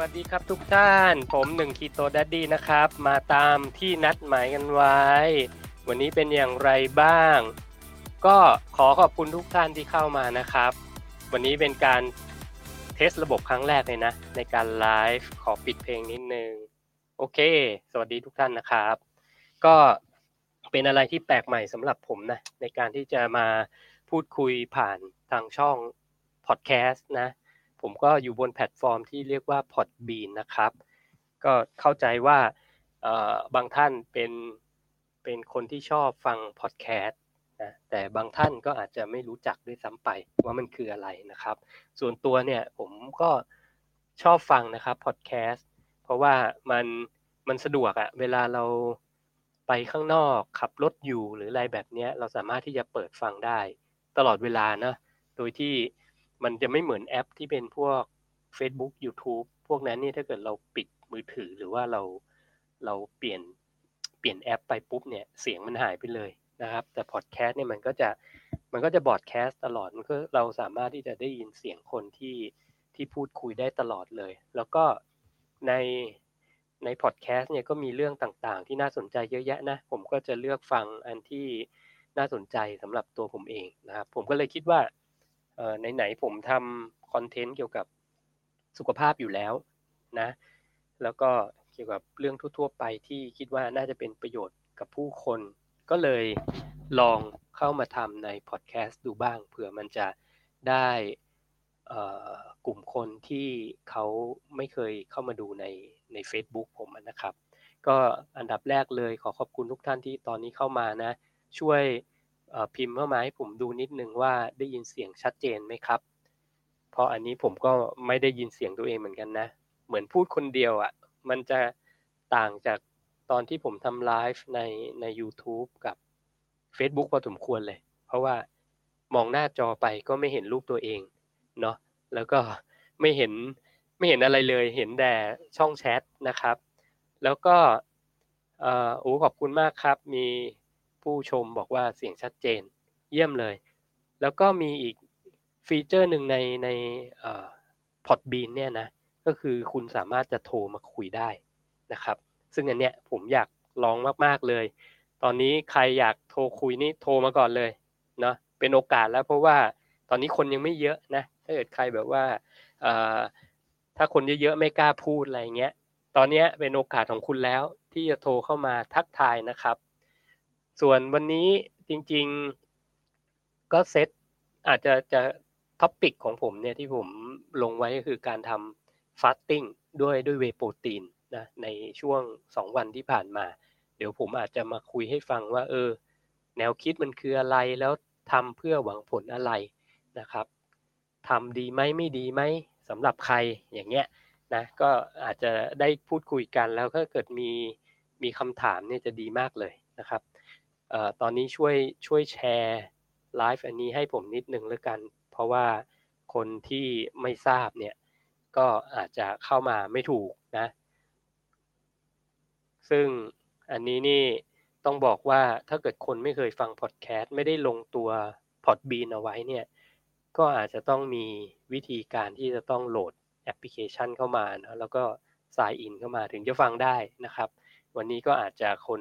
วัสดีครับทุกท่าน ผมหนึ่งคีโตดัดดี้นะครับ มาตามที่นัดหมายกันไว้ วันนี้เป็นอย่างไรบ้าง ก็ขอขอบคุณทุกท่านที่เข้ามานะครับ วันนี้เป็นการเทสระบบครั้งแรกเลยนะ ในการไลฟ์ขอปิดเพลงนิดนึง โอเค สวัสดีทุกท่านนะครับ ก็เป็นอะไรที่แปลกใหม่สำหรับผมนะ ในการที่จะมาพูดคุยผ่านทางช่องพอดแคสต์นะ ผมก็อยู่บนแพลตฟอร์มที่เรียกว่า Podbean นะครับ ก็เข้าใจว่าบางท่านเป็นเป็นคนที่ชอบฟังพอดแคสต์นะแต่บางท่านก็อาจจะไม่รู้จักด้วยซ้ำไปว่ามันคืออะไรนะครับ ส่วนตัวเนี่ยผมก็ชอบฟังนะครับพอดแคสต์เพราะว่ามันมันสะดวกอะเวลาเราไปข้างนอกขับรถอยู่หรืออะไรแบบนี้เราสามารถที่จะเปิดฟังได้ตลอดเวลานะโดยที่ มันจะไม่เหมือนแอปที่เป็นพวก Facebook YouTube พวกนั้นนี่ถ้าเกิดเราปิดมือถือหรือว่าเราเราเปลี่ยนเปลี่ยนแอปไปปุ๊บเนี่ยเสียงมันหายไปเลยนะครับ แต่พอดแคสต์เนี่ยมันก็จะมันก็จะ broadcast ตลอดมันก็เราสามารถที่จะได้ยินเสียงคนที่ที่พูดคุยได้ตลอดเลย แล้วก็ในในพอดแคสต์เนี่ยก็มีเรื่องต่างๆ ที่น่าสนใจเยอะแยะนะ ผมก็จะเลือกฟังอันที่น่าสนใจสำหรับตัวผมเองนะครับ ผมก็เลยคิดว่า ไหนๆผมทำคอนเทนต์เกี่ยวกับสุขภาพอยู่แล้วนะ แล้วก็เกี่ยวกับเรื่องทั่ว ๆ ไปที่คิดว่าน่าจะเป็นประโยชน์กับผู้คน ก็เลยลองเข้ามาทำในพอดแคสต์ดูบ้างเผื่อมันจะได้กลุ่มคนที่เขาไม่เคยเข้ามาดูในใน Facebook ผมนะครับ ก็อันดับแรกเลยขอขอบคุณทุกท่านที่ตอนนี้เข้ามานะ ช่วย พิมพ์เข้ามาให้ผมดูนิดนึงว่าได้ยินเสียงชัดเจนไหมครับ เพราะอันนี้ผมก็ไม่ได้ยินเสียงตัวเองเหมือนกันนะ เหมือนพูดคนเดียวอะ่ะ มันจะต่างจากตอนที่ผมทำไลฟ์ในใน YouTube กับ Facebook พอสมควรเลย เพราะว่ามองหน้าจอไปก็ไม่เห็นรูปตัวเองเนาะ แล้วก็ไม่เห็นไม่เห็นอะไรเลย เห็นแต่ช่องแชทนะครับ แล้วก็เออโอ้ขอบคุณมากครับ มี ผู้ชมบอกว่าเสียงชัดเจน เยี่ยมเลย แล้วก็มีอีกฟีเจอร์หนึ่งในในพอดบีนเนี่ยนะก็คือคุณสามารถจะโทรมาคุยได้นะครับ ซึ่งอันเนี้ยผมอยากลองมากๆเลย ตอนนี้ใครอยากโทรคุยนี่โทรมาก่อนเลยเนาะเป็นโอกาสแล้วเพราะว่าตอนนี้คนยังไม่เยอะนะถ้าเกิดใครแบบว่าถ้าคนเยอะๆไม่กล้าพูดอะไรเงี้ย ตอนนี้เป็นโอกาสของคุณแล้วที่จะโทรเข้ามาทักทายนะครับ ส่วนวันนี้จริง ๆ ก็เซตอาจจะจะ topic ของผมเนี่ยที่ผมลงไว้ก็คือการทำ fasting ด้วยด้วย whey protein นะในช่วง 2 วันที่ผ่านมา เดี๋ยวผมอาจจะมาคุยให้ฟังว่า เออ แนวคิดมันคืออะไรแล้วทำเพื่อหวังผลอะไรนะครับทำดีไหมไม่ดีไหมสำหรับใครอย่างเงี้ยนะก็อาจจะได้พูดคุยกันแล้วถ้าเกิดมีมีคำถามเนี่ยจะดีมากเลยนะครับ ตอนนี้ช่วยช่วยแชร์ไลฟ์อันนี้ให้ผมนิดนึงแล้วกัน เพราะว่าคนที่ไม่ทราบเนี่ยก็อาจจะเข้ามาไม่ถูกนะ ซึ่งอันนี้นี่ต้องบอกว่าถ้าเกิดคนไม่เคยฟังพอดแคสต์ไม่ได้ลงตัวพอดบีนเอาไว้เนี่ยก็อาจจะต้องมีวิธีการที่จะต้องโหลดแอปพลิเคชันเข้ามานะแล้วก็สายอินเข้ามาถึงจะฟังได้นะครับ วันนี้ก็อาจจะคน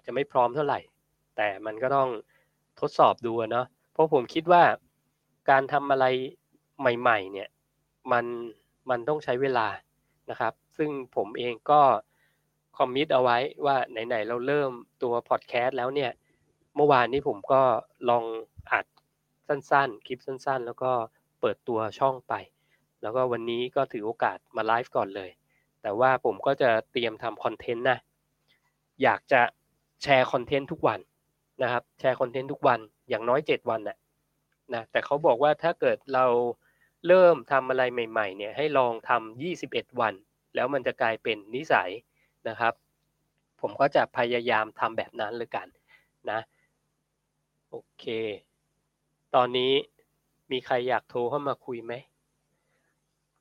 อาจจะไม่พร้อมเท่าไหร่ แต่มันก็ต้องทดสอบดูเนาะเพราะผมคิดว่าการทำอะไรใหม่ ๆ เนี่ยมันมันต้องใช้เวลานะครับ ซึ่งผมเองก็คอมมิตเอาไว้ว่าไหนๆเราเริ่มตัวพอดแคสต์แล้วเนี่ย เมื่อวานนี้ผมก็ลองอัดสั้นๆ คลิปสั้นๆ แล้วก็เปิดตัวช่องไป แล้วก็วันนี้ก็ถือโอกาสมาไลฟ์ก่อนเลย แต่ว่าผมก็จะเตรียมทำคอนเทนต์นะ อยากจะ แชร์คอนเทนต์ทุกวันนะครับ แชร์คอนเทนต์ทุกวันอย่างน้อย 7 วันนะนะแต่เขาบอกว่าถ้าเกิดเราเริ่มทำอะไรใหม่ ๆ เนี่ยให้ลองทำ21 วัน แล้วมันจะกลายเป็นนิสัยนะครับ ผมก็จะพยายามทำแบบนั้นเลยกันนะโอเค ตอนนี้มีใครอยากโทรเข้ามาคุยไหม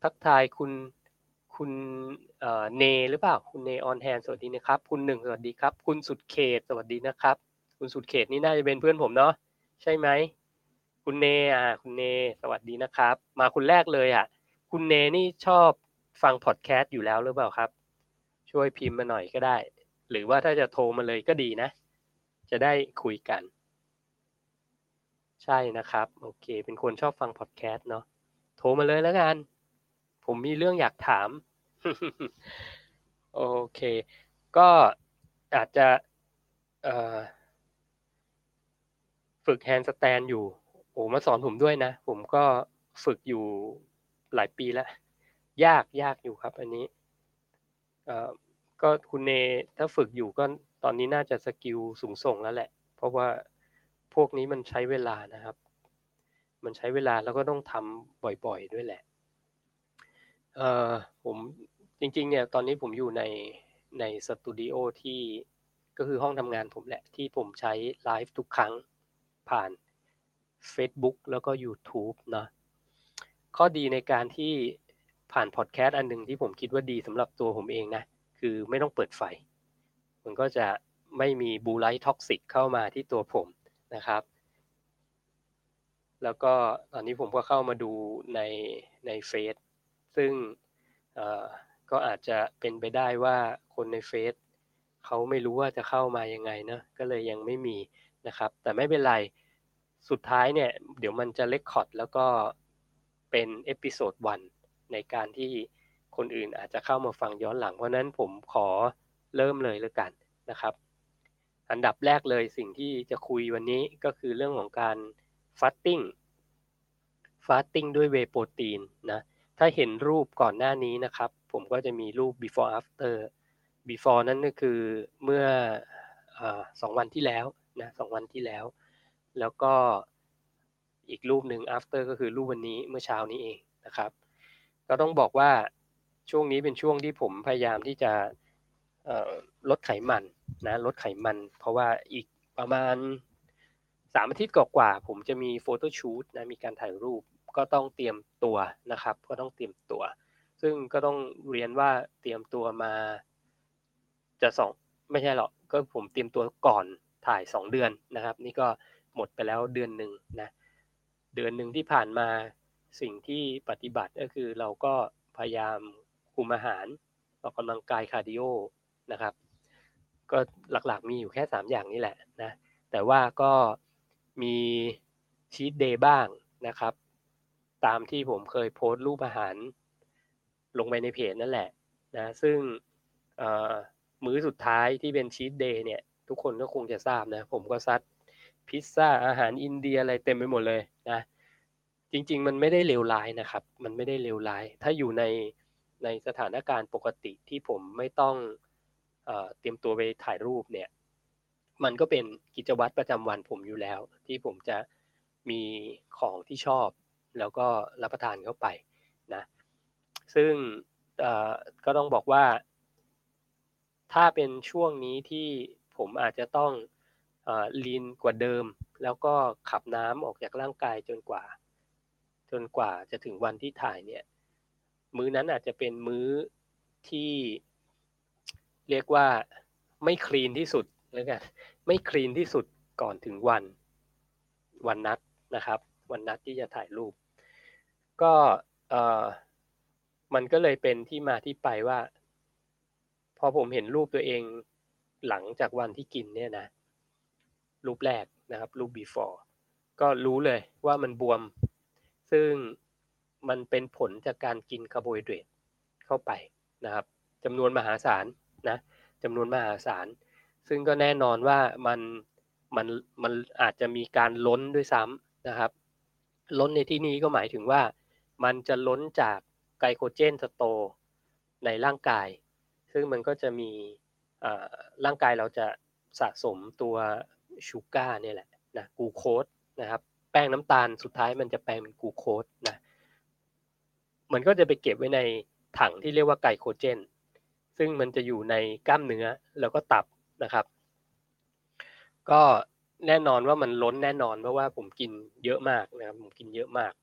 ทักทายคุณ คุณเนหรือเปล่า คุณเนออนแฮนสวัสดีนะครับ คุณหนึ่งสวัสดีครับ คุณสุดเขตสวัสดีนะครับ คุณสุดเขตนี่น่าจะเป็นเพื่อนผมเนาะใช่ไหม คุณเนอ่าคุณเนสวัสดีนะครับ มาคุณแรกเลยอะ คุณเนนี่ชอบฟังพอดแคสต์อยู่แล้วหรือเปล่าครับ ช่วยพิมพ์มาหน่อยก็ได้ หรือว่าถ้าจะโทรมาเลยก็ดีนะ จะได้คุยกัน ใช่นะครับ โอเค เป็นคนชอบฟังพอดแคสต์เนาะโทรมาเลยแล้วกัน ผมมีเรื่องอยากถาม โอเค ก็อาจจะฝึก handstand อยู่โอ้มาสอนผมด้วยนะ ผมก็ฝึกอยู่หลายปีแล้ว ยากยากอยู่ครับ อันนี้เอก็คุณเนถ้าฝึกอยู่ก็ตอนนี้น่าจะ skill สูงส่งแล้วแหละ เพราะว่าพวกนี้มันใช้เวลานะครับ มันใช้เวลาแล้วก็ต้องทำบ่อยๆด้วยแหละ เอ่อผมจริง ๆ เนี่ยตอนนี้ผมอยู่ในในสตูดิโอที่ก็คือห้องทำงานผมแหละ ที่ผมใช้ไลฟ์ทุกครั้งผ่าน Facebook แล้วก็ YouTube เนาะข้อดีในการที่ผ่านพอดแคสต์อันหนึ่งที่ผมคิดว่าดีสำหรับตัวผมเองนะ คือไม่ต้องเปิดไฟ มันก็จะไม่มี blue light toxic เข้ามาที่ตัวผมนะครับ แล้วก็ตอนนี้ผมก็เข้ามาดูในในเฟซ ซึ่งก็อาจจะเป็นไปได้ว่าคนในเฟซเขาไม่รู้ว่าจะเข้ามายังไงนะก็เลยยังไม่มีนะครับ แต่ไม่เป็นไรสุดท้ายเนี่ย เดี๋ยวมันจะ record แล้วก็เป็น episode one ในการที่คนอื่นอาจจะเข้ามาฟังย้อนหลัง เพราะนั้นผมขอเริ่มเลยแล้วกันนะครับ อันดับแรกเลยสิ่งที่จะคุยวันนี้ก็คือเรื่องของการ fasting fasting ด้วย whey protein นะ ถ้าเห็นรูปก่อนหน้านี้นะครับ ผมก็จะมีรูป before after before นั่นก็คือเมื่อสองวันที่แล้วนะสองวันที่แล้ว แล้วก็อีกรูปหนึ่ง after ก็คือรูปวันนี้เมื่อเช้านี้เองนะครับ ก็ต้องบอกว่าช่วงนี้เป็นช่วงที่ผมพยายามที่จะลดไขมันนะลดไขมัน เพราะว่าอีกประมาณสามอาทิตย์กว่าผมจะมีโฟโต้ชูตนะมีการถ่ายรูป ก็ต้องเตรียมตัวนะครับ ก็ต้องเตรียมตัว ซึ่งก็ต้องเรียนว่าเตรียมตัวมา จะสองไม่ใช่หรอกก็ผมเตรียมตัวก่อนถ่ายสองเดือนนะครับ นี่ก็หมดไปแล้วเดือนหนึ่งนะเดือนหนึ่งที่ผ่านมาสิ่งที่ปฏิบัติก็คือเราก็พยายามคุมอาหารออกกำลังกายคาร์ดิโอนะครับ ก็หลักๆมีอยู่แค่ 3 อย่างนี้แหละนะแต่ว่าก็มี cheat day บ้างนะครับ ตามที่ผมเคยโพสต์รูปอาหาร ลงไปในเพจนั่นแหละนะซึ่งมื้อสุดท้ายที่เป็น cheat day เนี่ย ทุกคนก็คงจะทราบนะ ผมก็ซัดพิซซ่าอาหารอินเดียอะไรเต็มไปหมดเลยนะจริง ๆ มันไม่ได้เลวร้ายนะครับ มันไม่ได้เลวร้าย ถ้าอยู่ในในสถานการณ์ปกติที่ผมไม่ต้องเอเตรียมตัวไปถ่ายรูปเนี่ย มันก็เป็นกิจวัตรประจำวันผมอยู่แล้ว ที่ผมจะมีของที่ชอบ แล้วก็รับประทานเข้าไปนะซึ่งก็ต้องบอกว่า ถ้าเป็นช่วงนี้ที่ผมอาจจะต้องลีนกว่าเดิม แล้วก็ขับน้ำออกจากร่างกายจนกว่า จนกว่าจะถึงวันที่ถ่ายเนี่ย มื้อนั้นอาจจะเป็นมื้อที่เรียกว่าไม่คลีนที่สุดแล้วกันไม่คลีนที่สุดก่อนถึงวัน วันนัดนะครับ วันนัดที่จะถ่ายรูป ก็เออมันก็เลยเป็นที่มาที่ไปว่า พอผมเห็นรูปตัวเองหลังจากวันที่กินเนี่ยนะ รูปแรกนะครับ รูป before ก็รู้เลยว่ามันบวม ซึ่งมันเป็นผลจากการกินคาร์โบไฮเดรตเข้าไปนะครับจำนวนมหาศาลนะจำนวนมหาศาล ซึ่งก็แน่นอนว่ามันมันมันอาจจะมีการล้นด้วยซ้ำนะครับ ล้นในที่นี้ก็หมายถึงว่า มันจะล้นจากไกลโคเจนสโตในร่างกาย ซึ่งมันก็จะมีร่างกายเราจะสะสมตัวชูการ์เนี่ยแหละนะกูโคสนะครับ แป้งน้ำตาลสุดท้ายมันจะแปลงเป็นกูโคสนะมันก็จะไปเก็บไว้ในถังที่เรียกว่าไกลโคเจน ซึ่งมันจะอยู่ในกล้ามเนื้อแล้วก็ตับนะครับ ก็แน่นอนว่ามันล้นแน่นอนเพราะว่าผมกินเยอะมากนะครับผมกินเยอะมาก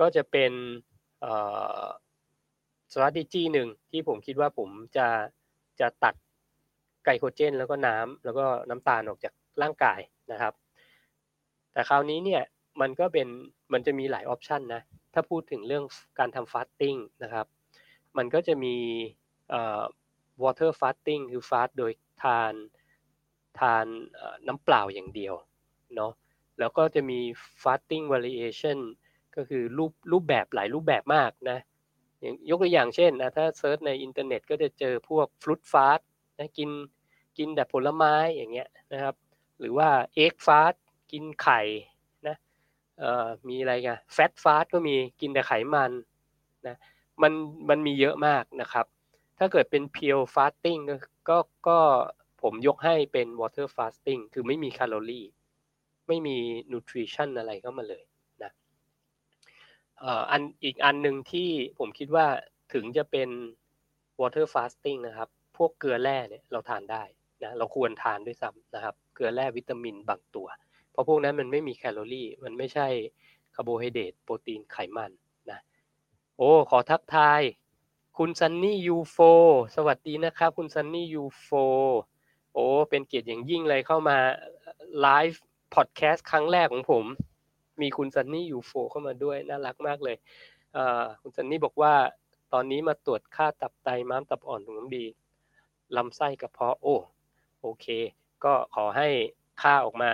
ก็จะเป็น strategy หนึ่งที่ผมคิดว่าผมจะจะตัด glycogen แล้วก็น้ำแล้วก็น้ำตาลออกจากร่างกายนะครับ แต่คราวนี้เนี่ยมันก็เป็นมันจะมีหลาย option นะ ถ้าพูดถึงเรื่องการทำ fasting นะครับ มันก็จะมีเอ่อ water fasting คือ fast โดยทานทานน้ำเปล่าอย่างเดียวเนาะแล้วก็จะมี fasting variation ก็คือรูปรูปแบบหลายรูปแบบมากนะยกตัวอย่างเช่นนะถ้า search ในอินเทอร์เน็ตก็จะเจอพวก fruit fast นะกินกินแต่ผลไม้อย่างเงี้ยนะครับหรือว่า egg fast กินไข่นะเอ่อมีอะไรกัน fat fast ก็มีกินแต่ไขมันนะมันมันมีเยอะมากนะครับ ถ้าเกิดเป็น pure fasting ก็ก็ผมยกให้เป็น water fasting คือไม่มีแคลอรี่ ไม่มี nutrition อะไรเข้ามาเลย อันอีกอันหนึ่งที่ผมคิดว่าถึงจะเป็น water fasting นะครับ พวกเกลือแร่เนี่ยเราทานได้นะเราควรทานด้วยซ้ำนะครับ เกลือแร่วิตามินบางตัว เพราะพวกนั้นมันไม่มีแคลอรี่ มันไม่ใช่คาร์โบไฮเดรตโปรตีนไขมันนะโอ้ขอทักทาย คุณซันนี่ยูโฟสวัสดีนะครับ คุณซันนี่ยูโฟโอ้เป็นเกียรติอย่างยิ่งเลยเข้ามาไลฟ์พอดแคสต์ครั้งแรกของผม มีคุณซันนี่ยูโฟเข้ามาด้วยน่ารักมากเลยคุณซันนี่บอกว่าตอนนี้มาตรวจค่าตับไตม้ามตับอ่อนถุงน้ำดีลำไส้กระเพาะโอ้โอเค ก็ขอให้ค่าออกมา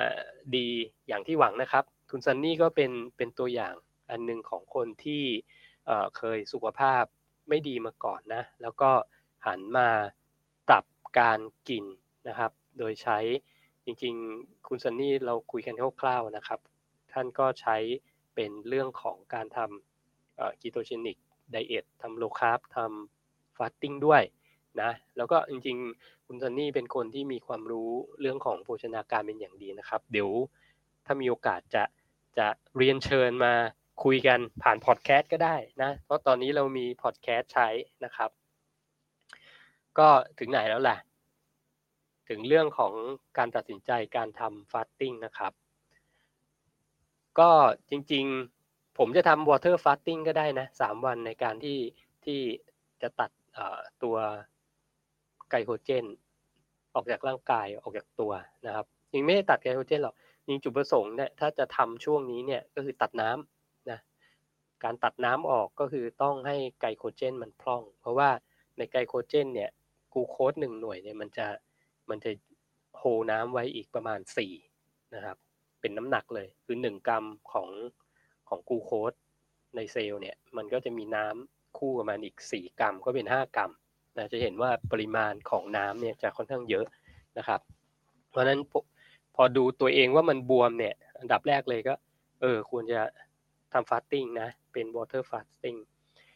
ดีอย่างที่หวังนะครับ คุณซันนี่ก็เป็นเป็นตัวอย่างอันหนึ่งของคนที่เคยสุขภาพไม่ดีมาก่อนนะ แล้วก็หันมาปรับการกินนะครับ โดยใช้จริงๆ คุณซันนี่เราคุยกันคร่าวๆนะครับ ท่านก็ใช้เป็นเรื่องของการทำ ketogenic diet ทำ low carb ทำ fasting ด้วยนะแล้วก็จริงๆ คุณซันนี่เป็นคนที่มีความรู้เรื่องของโภชนาการเป็นอย่างดีนะครับ เดี๋ยวถ้ามีโอกาสจะจะเรียนเชิญมาคุยกันผ่านพอดแคสต์ก็ได้นะ เพราะตอนนี้เรามีพอดแคสต์ใช้นะครับ ก็ถึงไหนแล้วล่ะ ถึงเรื่องของการตัดสินใจการทำ fasting นะครับ ก็จริงๆ ผมจะทำ water fasting ก็ได้นะสามวันในการที่ที่จะตัดตัวไกลโคเจน ออกจากร่างกายออกจากตัวนะครับยังไม่ได้ตัดไกลโคเจนหรอกยิงจุดประสงค์เนี่ยถ้าจะทำช่วงนี้เนี่ยก็คือตัดน้ำนะการตัดน้ำออกก็คือต้องให้ไกลโคเจนมันพร่อง เพราะว่าในไกลโคเจนเนี่ยกูโคสหนึ่งหน่วยเนี่ยมันจะมันจะโฮน้ำไว้อีกประมาณ4นะครับ เป็นน้ำหนักเลย คือ1กรัมของของกูโคสในเซลล์เนี่ย มันก็จะมีน้ำคู่ประมาณอีก4กรัมก็เป็น5กรัมนะจะเห็นว่าปริมาณของน้ำเนี่ยจะค่อนข้างเยอะนะครับ เพราะนั้นพอดูตัวเองว่ามันบวมเนี่ย อันดับแรกเลยก็ เออควรจะทำฟาสติ้งนะ เป็น water fasting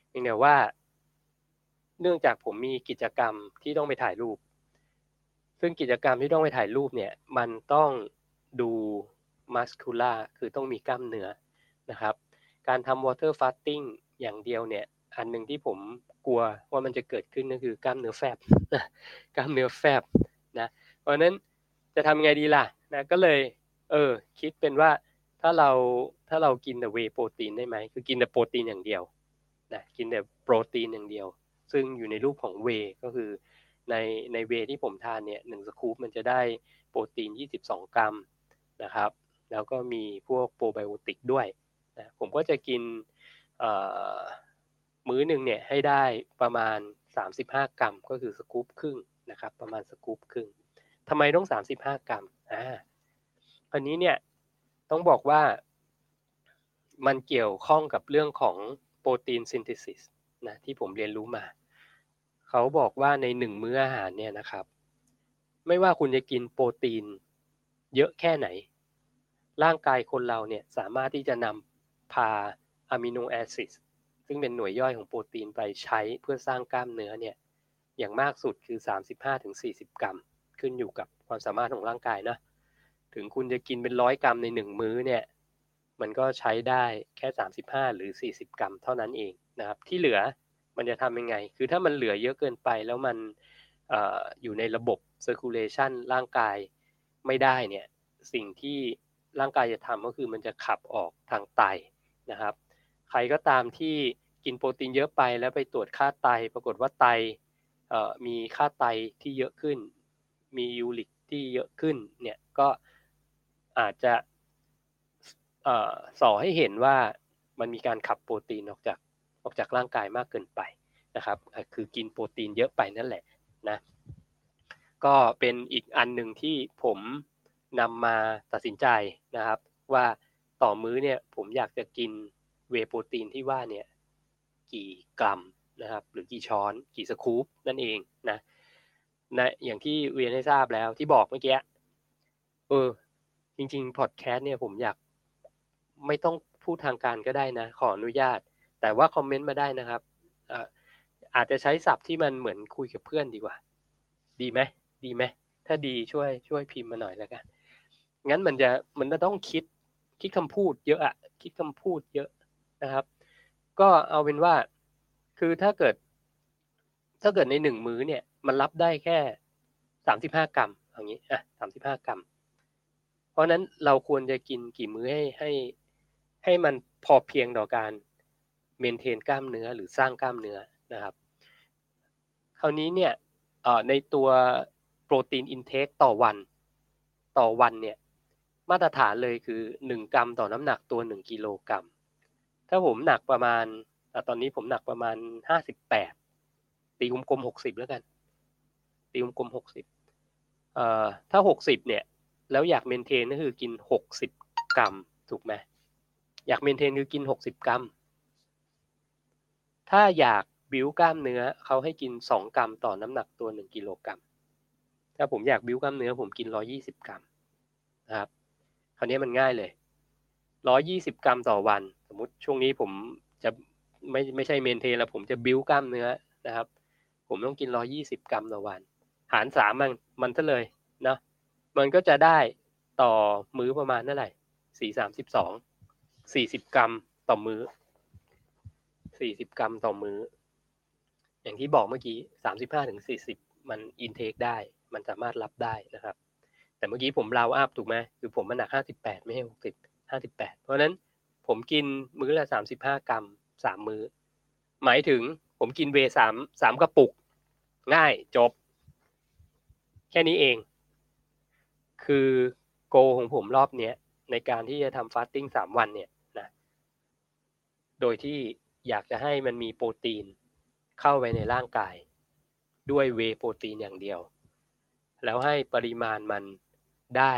เพียงแต่ว่า เนื่องจากผมมีกิจกรรมที่ต้องไปถ่ายรูป ซึ่งกิจกรรมที่ต้องไปถ่ายรูปเนี่ย มันต้องดู muscular คือต้องมีกล้ามเนื้อนะครับ การทำ water fasting อย่างเดียวเนี่ยอันหนึ่งที่ผมกลัวว่ามันจะเกิดขึ้นก็คือกล้ามเนื้อแฟบกล้ามเนื้อแฟบนะเพราะนั้นจะทำไงดีล่ะนะก็เลยเออคิดเป็นว่าถ้าเราถ้าเรากินแต่ whey protein ได้ไหมคือกินแต่โปรตีนอย่างเดียวนะกินแต่โปรตีนอย่างเดียว ซึ่งอยู่ในรูปของเวก็คือในในเวที่ผมทานเนี่ยหนึ่งสกู๊ปมันจะได้โปรตีน 22 กรัมนะครับ แล้วก็มีพวกโปรไบโอติกด้วยนะผมก็จะกินมื้อหนึ่งเนี่ยให้ได้ประมาณ 35 กรัม ก็คือสกู๊ปครึ่งนะครับ ประมาณสกู๊ปครึ่งทำไมต้อง 35 กรัมอ่าอันนี้เนี่ยต้องบอกว่ามันเกี่ยวข้องกับเรื่องของprotein synthesis นะที่ผมเรียนรู้มา เขาบอกว่าในหนึ่งมื้ออาหารเนี่ยนะครับ ไม่ว่าคุณจะกินโปรตีนเยอะแค่ไหน ร่างกายคนเราเนี่ยสามารถที่จะนำพา amino acid ซึ่งเป็นหน่วยย่อยของโปรตีนไปใช้เพื่อสร้างกล้ามเนื้อเนี่ยอย่างมากสุดคือ 35-40 กรัม ขึ้นอยู่กับความสามารถของร่างกายนะถึงคุณจะกินเป็นร้อยกรัมในหนึ่งมื้อเนี่ยมันก็ใช้ได้แค่ 35 หรือ 40 กรัมเท่านั้นเองนะครับ ที่เหลือมันจะทำยังไง คือถ้ามันเหลือเยอะเกินไปแล้วมันออยู่ในระบบ circulation ร่างกายไม่ได้เนี่ยสิ่งที่ ร่างกายจะทำก็คือมันจะขับออกทางไตนะครับ ใครก็ตามที่กินโปรตีนเยอะไปแล้วไปตรวจค่าไต ปรากฏว่าไตมีค่าไตที่เยอะขึ้น มียูริกที่เยอะขึ้นเนี่ยก็อาจจะส่อให้เห็นว่ามันมีการขับโปรตีนออกจากออกจากร่างกายมากเกินไปนะครับ คือกินโปรตีนเยอะไปนั่นแหละนะ ก็เป็นอีกอันหนึ่งที่ผม นำมาตัดสินใจนะครับ ว่าต่อมื้อเนี่ยผมอยากจะกินเวโปรตีนที่ว่าเนี่ยกี่กรัมนะครับ หรือกี่ช้อนกี่สกู๊ปนั่นเองนะนะอย่างที่เรียนให้ทราบแล้วที่บอกเมื่อกี้เออ จริงๆพอดแคสต์เนี่ยผมอยากไม่ต้องพูดทางการก็ได้นะ ขออนุญาต แต่ว่าคอมเมนต์มาได้นะครับอาจจะใช้ศัพท์ที่มันเหมือนคุยกับเพื่อนดีกว่า ดีไหมดีไหมถ้าดีช่วยช่วยพิมพ์มาหน่อยแล้วกัน งั้นมันจะมันจะต้องคิดคิดคำพูดเยอะอะคิดคำพูดเยอะนะครับ ก็เอาเป็นว่าคือถ้าเกิด ถ้าเกิดในหนึ่งมื้อเนี่ย มันรับได้แค่สามสิบห้ากรัมอย่างนี้อะสามสิบห้ากรัม เพราะนั้นเราควรจะกินกี่มื้อให้ให้ ให้มันพอเพียงต่อการเมนเทนกล้ามเนื้อหรือสร้างกล้ามเนื้อนะครับ คราวนี้เนี่ยในตัวโปรตีนอินเทคต่อวัน ต่อวันเนี่ย มาตรฐานเลยคือ 1 กรัมต่อน้ำหนักตัว 1 กิโลกรัม ถ้าผมหนักประมาณตอนนี้ผมหนักประมาณ 58 ตีกลมๆ60 แล้วกัน ตีกลมๆ60เอ่อถ้า 60 เนี่ย แล้วอยากเมนเทนก็คือกิน 60 กรัม ถูกไหมอยากเมนเทนคือกิน 60 กรัม ถ้าอยากบิ้วกล้ามเนื้อเขาให้กิน 2 กรัมต่อน้ำหนักตัว 1 กิโลกรัม ถ้าผมอยากบิ้วกล้ามเนื้อผมกิน 120 กรัมนะครับ คราวนี้มันง่ายเลย120กรัมต่อวัน สมมติช่วงนี้ผมจะไม่ไม่ใช่เมนเทนแล้วผมจะบิ้วกล้ามเนื้อนะครับ ผมต้องกิน120กรัมต่อวัน หารสามมันมันซะเลยนะมันก็จะได้ต่อมื้อประมาณเท่าไหร่สี่สามสิบสองสี่สิบกรัมต่อมื้อสี่สิบกรัมต่อมื้อ อย่างที่บอกเมื่อกี้สามสิบห้าถึงสี่สิบมันอินเทคได้ มันสามารถรับได้นะครับ แต่เมื่อกี้ผมราวอัพถูกไหมคือผมมันหนักห้าสิบแปดไม่ใช่หกสิบห้าสิบแปดเพราะนั้นผมกินมื้อละสามสิบห้ากรัมสามมื้อ หมายถึงผมกินเวสามสามกระปุก ง่ายจบ แค่นี้เอง คือโกของผมรอบเนี้ยในการที่จะทำฟาสติ้งสามวันเนี่ยนะโดยที่อยากจะให้มันมีโปรตีนเข้าไปในร่างกาย ด้วย whey protein อย่างเดียว แล้วให้ปริมาณมัน ได้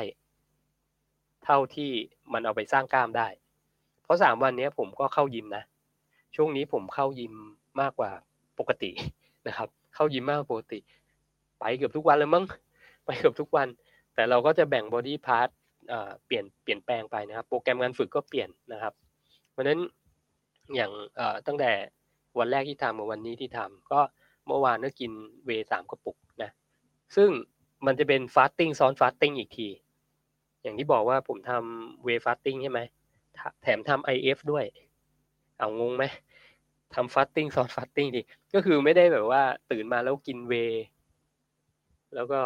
เท่าที่มันเอาไปสร้างกล้ามได้ เพราะสามวันนี้ผมก็เข้ายิมนะ ช่วงนี้ผมเข้ายิมมากกว่าปกตินะครับ เข้ายิมมากปกติ ไปเกือบทุกวันเลยมั้ง ไปเกือบทุกวัน แต่เราก็จะแบ่ง body partเปลี่ยนเปลี่ยนแปลงไปนะครับ โปรแกรมการฝึกก็เปลี่ยนนะครับ เพราะฉะนั้นอย่างตั้งแต่วันแรกที่ทำกับวันนี้ที่ทำก็เมื่อวานก็กินเวสามกระปุกนะ ซึ่ง มันจะเป็น fasting ซ้อน fasting อีกที อย่างที่บอกว่าผมทำ whey fasting ใช่ไหม แถมทำ IF ด้วย เอางงไหมทำ fasting ซ้อน fasting ดีก็คือไม่ได้แบบว่าตื่นมาแล้วกินเว แล้วก็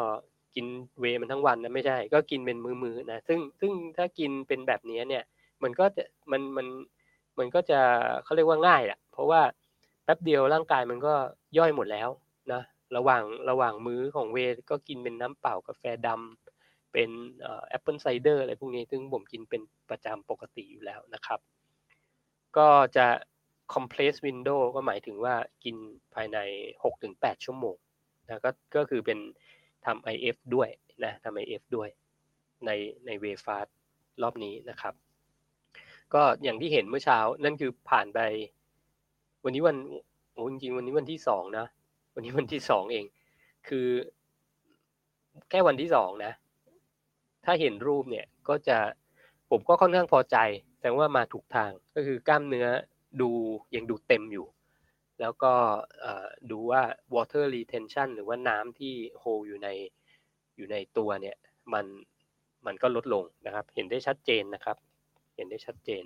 กินเวมันทั้งวันนะไม่ใช่ ก็กินเป็นมื้อๆนะ ซึ่งซึ่งถ้ากินเป็นแบบนี้เนี่ย มันก็จะมันมันมันก็จะเขาเรียกว่าง่ายแหละเพราะว่าแป๊บเดียวร่างกายมันก็ย่อยหมดแล้วนะ ระหว่างระหว่างมื้อของเวก็กินเป็นน้ำเปล่ากาแฟดำเป็น apple cider อะไรพวกนี้ ซึ่งผมกินเป็นประจำปกติอยู่แล้วนะครับ ก็จะ compress window ก็หมายถึงว่ากินภายใน 6-8 ชั่วโมงนะก็ก็คือเป็นทำ IF ด้วยนะทำ IF ด้วยในในเวฟาสรอบนี้นะครับ ก็อย่างที่เห็นเมื่อเช้านั่นคือผ่านไป วันนี้วันโอ้จริงๆวันนี้วันที่สองนะ วันนี้วันที่สองเอง คือ แค่วันที่สองนะ ถ้าเห็นรูปเนี่ยก็จะผมก็ค่อนข้างพอใจแต่ว่ามาถูกทางก็คือกล้ามเนื้อดูยังดูเต็มอยู่ แล้วก็ดูว่า water retention หรือว่าน้ำที่โฮอยู่ในอยู่ในตัวเนี่ยมันมันก็ลดลงนะครับ เห็นได้ชัดเจนนะครับ เห็นได้ชัดเจน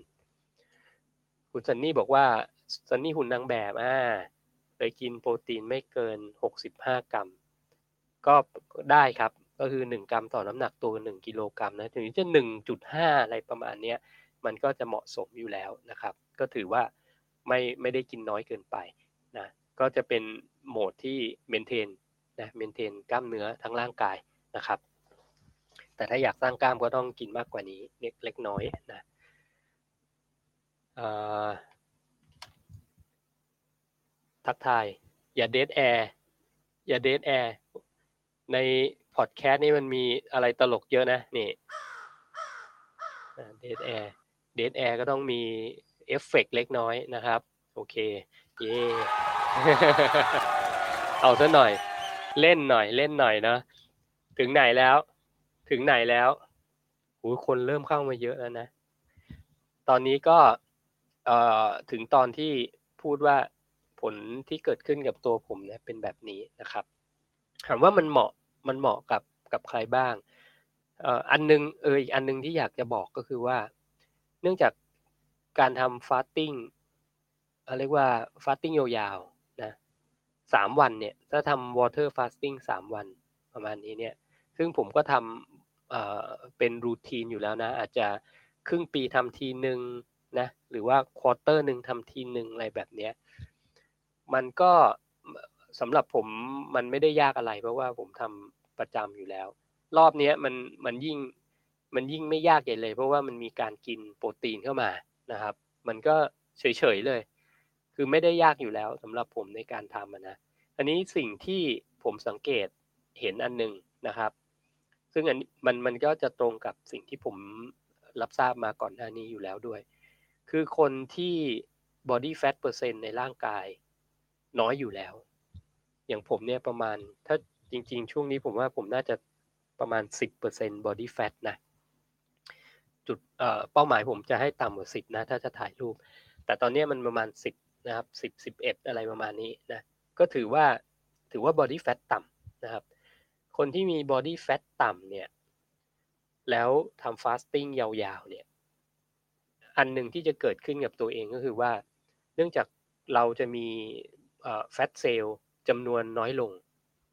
คุณซันนี่บอกว่าซันนี่หุ่นนางแบบอ่า กินโปรตีนไม่เกิน 65 กรัม ก็ได้ครับก็คือ 1 กรัมต่อน้ำหนักตัว 1 กิโลกรัมนะถึงจะ 1.5 อะไรประมาณนี้มันก็จะเหมาะสมอยู่แล้วนะครับ ก็ถือว่าไม่ไม่ได้กินน้อยเกินไปนะก็จะเป็นโหมดที่ maintain นะ maintain กล้ามเนื้อทั้งร่างกายนะครับ แต่ถ้าอยากสร้างกล้ามก็ต้องกินมากกว่านี้เล็กเล็กน้อยนะอ่า ทักทาย อย่า dead air อย่า dead airในพอดแคสต์นี่มันมีอะไรตลกเยอะนะนี่ dead air dead air ก็ต้องมีเอฟเฟกเล็กน้อยนะครับ โอเค เย่เอาซะหน่อย เล่นหน่อยเล่นหน่อยนะถึงไหนแล้ว ถึงไหนแล้วโอ้คนเริ่มเข้ามาเยอะแล้วนะ ตอนนี้ก็เอ่อถึงตอนที่พูดว่า ลที่เกิดขึ้นกับตัวผมเนี่ยเป็นแบบนี้นะครับถามว่ามันเหมาะมันเหมาะกับกับใครบ้างอันนึงเอออีกอันนึงที่อยากจะบอกก็คือว่า เนื่องจากการทำ fasting เรียกว่า fasting ยาวๆนะสามวันเนี่ยถ้าทำ water fasting สามวันประมาณนี้เนี่ยซึ่งผมก็ทำเอ่อเป็น routine อยู่แล้วนะ อาจจะครึ่งปีทำทีหนึ่งนะหรือว่าควอเตอร์หนึ่งทำทีหนึ่งอะไรแบบเนี้ย มันก็สำหรับผมมันไม่ได้ยากอะไร เพราะว่าผมทำประจำอยู่แล้ว รอบนี้มันมันยิ่งมันยิ่งไม่ยากใหญ่เลย เพราะว่ามันมีการกินโปรตีนเข้ามานะครับ มันก็เฉยๆเลย คือไม่ได้ยากอยู่แล้วสำหรับผมในการทำนะ อันนี้สิ่งที่ผมสังเกตเห็นอันหนึ่งนะครับ ซึ่งอันมันมันก็จะตรงกับสิ่งที่ผมรับทราบมาก่อนหน้านี้อยู่แล้วด้วย คือคนที่ body fat เปอร์เซ็นต์ในร่างกาย น้อยอยู่แล้ว อย่างผมเนี่ยประมาณ ถ้าจริง ๆ ช่วงนี้ผมว่าผมน่าจะประมาณ 10% body fat นะจุดเอ่อเป้าหมายผมจะให้ต่ำกว่า 10 นะ ถ้าจะถ่ายรูป แต่ตอนนี้มันประมาณ 10 นะครับ 10 11 อะไรประมาณนี้นะ ก็ถือว่าถือว่า body fat ต่ำนะครับ คนที่มี body fat ต่ำเนี่ย แล้วทำ fasting ยาวๆ เนี่ย อันหนึ่งที่จะเกิดขึ้นกับตัวเองก็คือว่า เนื่องจากเราจะมี แฟตเซลล์จำนวนน้อยลง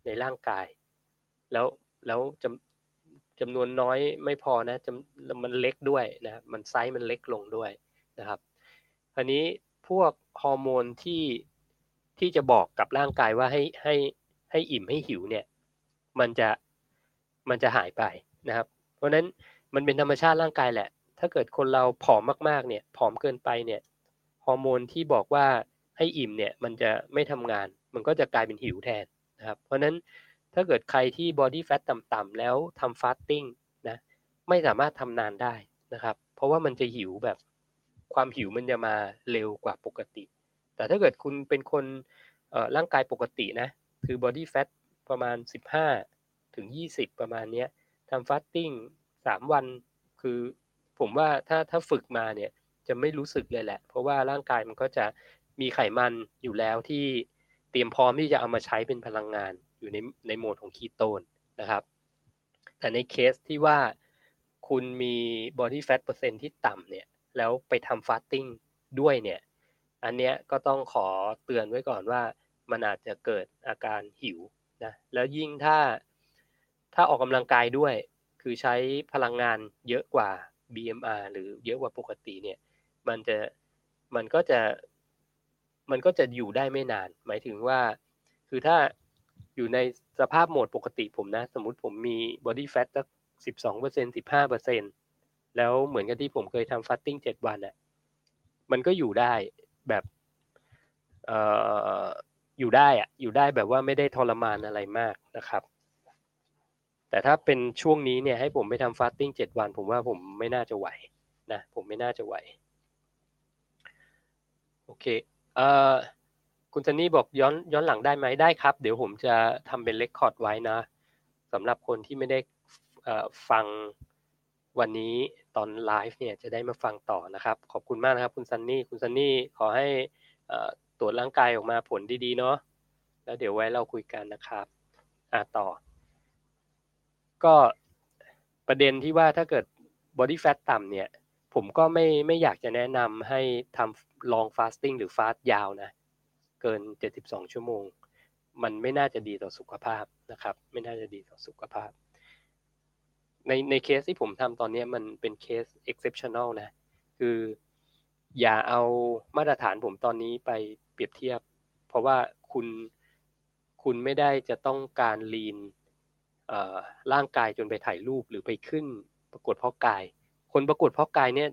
ในร่างกาย แล้วแล้วจำจำนวนน้อยไม่พอนะจำมันเล็กด้วยนะมันไซส์มันเล็กลงด้วยนะครับอันนี้พวกฮอร์โมนที่ที่จะบอกกับร่างกายว่าให้ให้ให้อิ่มให้หิวเนี่ยมันจะมันจะหายไปนะครับ เพราะนั้นมันเป็นธรรมชาติร่างกายแหละ ถ้าเกิดคนเราผอมมากๆเนี่ยผอมเกินไปเนี่ยฮอร์โมนที่บอกว่า ให้อิ่มเนี่ยมันจะไม่ทำงาน มันก็จะกลายเป็นหิวแทนนะครับ เพราะนั้นถ้าเกิดใครที่ body fat ต่ำๆแล้วทำ fasting นะไม่สามารถทำนานได้นะครับ เพราะว่ามันจะหิวแบบความหิวมันจะมาเร็วกว่าปกติ แต่ถ้าเกิดคุณเป็นคนร่างกายปกตินะคือ body fat ประมาณ 15 ถึง 20 ประมาณนี้ทำ fasting 3วันคือผมว่าถ้าถ้าฝึกมาเนี่ยจะไม่รู้สึกเลยแหละ เพราะว่าร่างกายมันก็จะ มีไขมันอยู่แล้วที่เตรียมพร้อมที่จะเอามาใช้เป็นพลังงานอยู่ในในโหมดของคีโตนนะครับ แต่ในเคสที่ว่าคุณมี body fat เปอร์เซ็นต์ที่ต่ำเนี่ย แล้วไปทำ fasting ด้วยเนี่ย อันเนี้ยก็ต้องขอเตือนไว้ก่อนว่ามันอาจจะเกิดอาการหิวนะ แล้วยิ่งถ้าถ้าออกกำลังกายด้วย คือใช้พลังงานเยอะกว่า BMR หรือเยอะกว่าปกติเนี่ย มันจะมันก็จะ มันก็จะอยู่ได้ไม่นาน หมายถึงว่า คือถ้าอยู่ในสภาพโหมดปกติผมนะ สมมุติผมมี body fat สักสิบสองเปอร์เซ็นสิบห้าเปอร์เซ็นแล้วเหมือนกับที่ผมเคยทำ fasting เจ็ดวันอะ่ะมันก็อยู่ได้แบบเอ่ออยู่ได้อะอยู่ได้แบบว่าไม่ได้ทรมานอะไรมากนะครับ แต่ถ้าเป็นช่วงนี้เนี่ยให้ผมไปทำ fasting เจ็ดวัน ผมว่าผมไม่น่าจะไหวนะผมไม่น่าจะไหว โอเค เอ่อคุณซันนี่บอกย้อนย้อนหลังได้ไหมได้ครับ เดี๋ยวผมจะทำเป็นเรคคอร์ดไว้นะสำหรับคนที่ไม่ได้ฟังวันนี้ตอนไลฟ์เนี่ยจะได้มาฟังต่อนะครับ ขอบคุณมากนะครับ คุณซันนี่คุณซันนี่ขอให้ตรวจร่างกายออกมาผลดีๆเนาะแล้วเดี๋ยวไว้เราคุยกันนะครับอ่าต่อ ก็ประเด็นที่ว่าถ้าเกิด body fat ต่ำเนี่ย ผมก็ไม่ไม่อยากจะแนะนำให้ทำ long fasting หรือฟาสยาวนะ เกิน 72 ชั่วโมง มันไม่น่าจะดีต่อสุขภาพนะครับ ไม่น่าจะดีต่อสุขภาพ ในในเคสที่ผมทำตอนนี้มันเป็นเคส exceptional นะ คืออย่าเอามาตรฐานผมตอนนี้ไปเปรียบเทียบ เพราะว่าคุณคุณไม่ได้จะต้องการลีนร่างกายจนไปถ่ายรูปหรือไปขึ้นประกวดเพาะกาย คนประกวดเพาะกายเนี่ย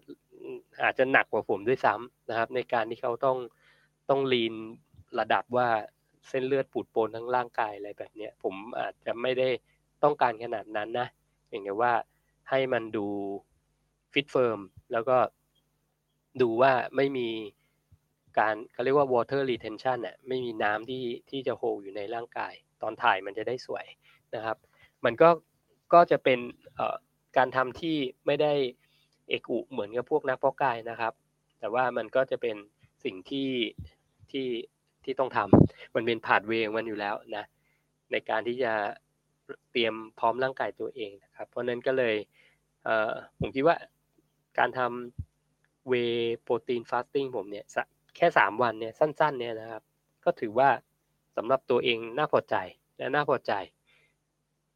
อาจจะหนักกว่าผมด้วยซ้ำนะครับ ในการที่เขาต้องต้อง lean ระดับว่าเส้นเลือดปูดโปนทั้งร่างกายอะไรแบบเนี้ยผมอาจจะไม่ได้ต้องการขนาดนั้นนะอย่างแต่ว่าให้มันดู fit firm แล้วก็ดูว่าไม่มีการเขาเรียกว่า water retention น่ะไม่มีน้ำที่ที่จะโฮอยู่ในร่างกาย ตอนถ่ายมันจะได้สวยนะครับ มันก็ก็จะเป็นการทำที่ไม่ได้ เอกอุเหมือนกับพวกนักพอกายนะครับ แต่ว่ามันก็จะเป็นสิ่งที่ที่ที่ต้องทำมันเป็นผาดเวงมันอยู่แล้วนะในการที่จะเตรียมพร้อมร่างกายตัวเองนะครับ เพราะนั้นก็เลยผมคิดว่าการทำเวโปรตีนฟาสติ้งผมเนี่ยแค่สามวันเนี่ยสั้นๆเนี่ยนะครับ ก็ถือว่าสำหรับตัวเองน่าพอใจและน่าพอใจ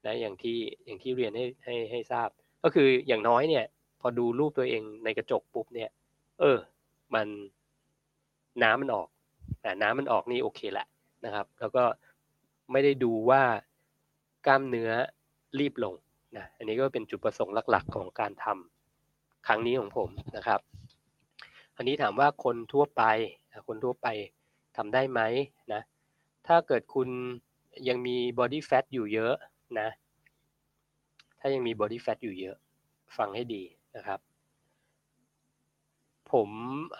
นะอย่างที่อย่างที่เรียนให้ให้ให้ทราบ ก็คืออย่างน้อยเนี่ย พอดูรูปตัวเองในกระจกปุ๊บเนี่ย เออ มันน้ำมันออกแต่น้ำมันออกนี่โอเคแหละนะครับ แล้วก็ไม่ได้ดูว่ากล้ามเนื้อรีบลงนะอันนี้ก็เป็นจุดประสงค์หลักๆของการทำครั้งนี้ของผมนะครับ อันนี้ถามว่าคนทั่วไปคนทั่วไปทำได้ไหมนะ ถ้าเกิดคุณยังมี body fat อยู่เยอะนะ ถ้ายังมี body fat อยู่เยอะ ฟังให้ดี นะครับ ผม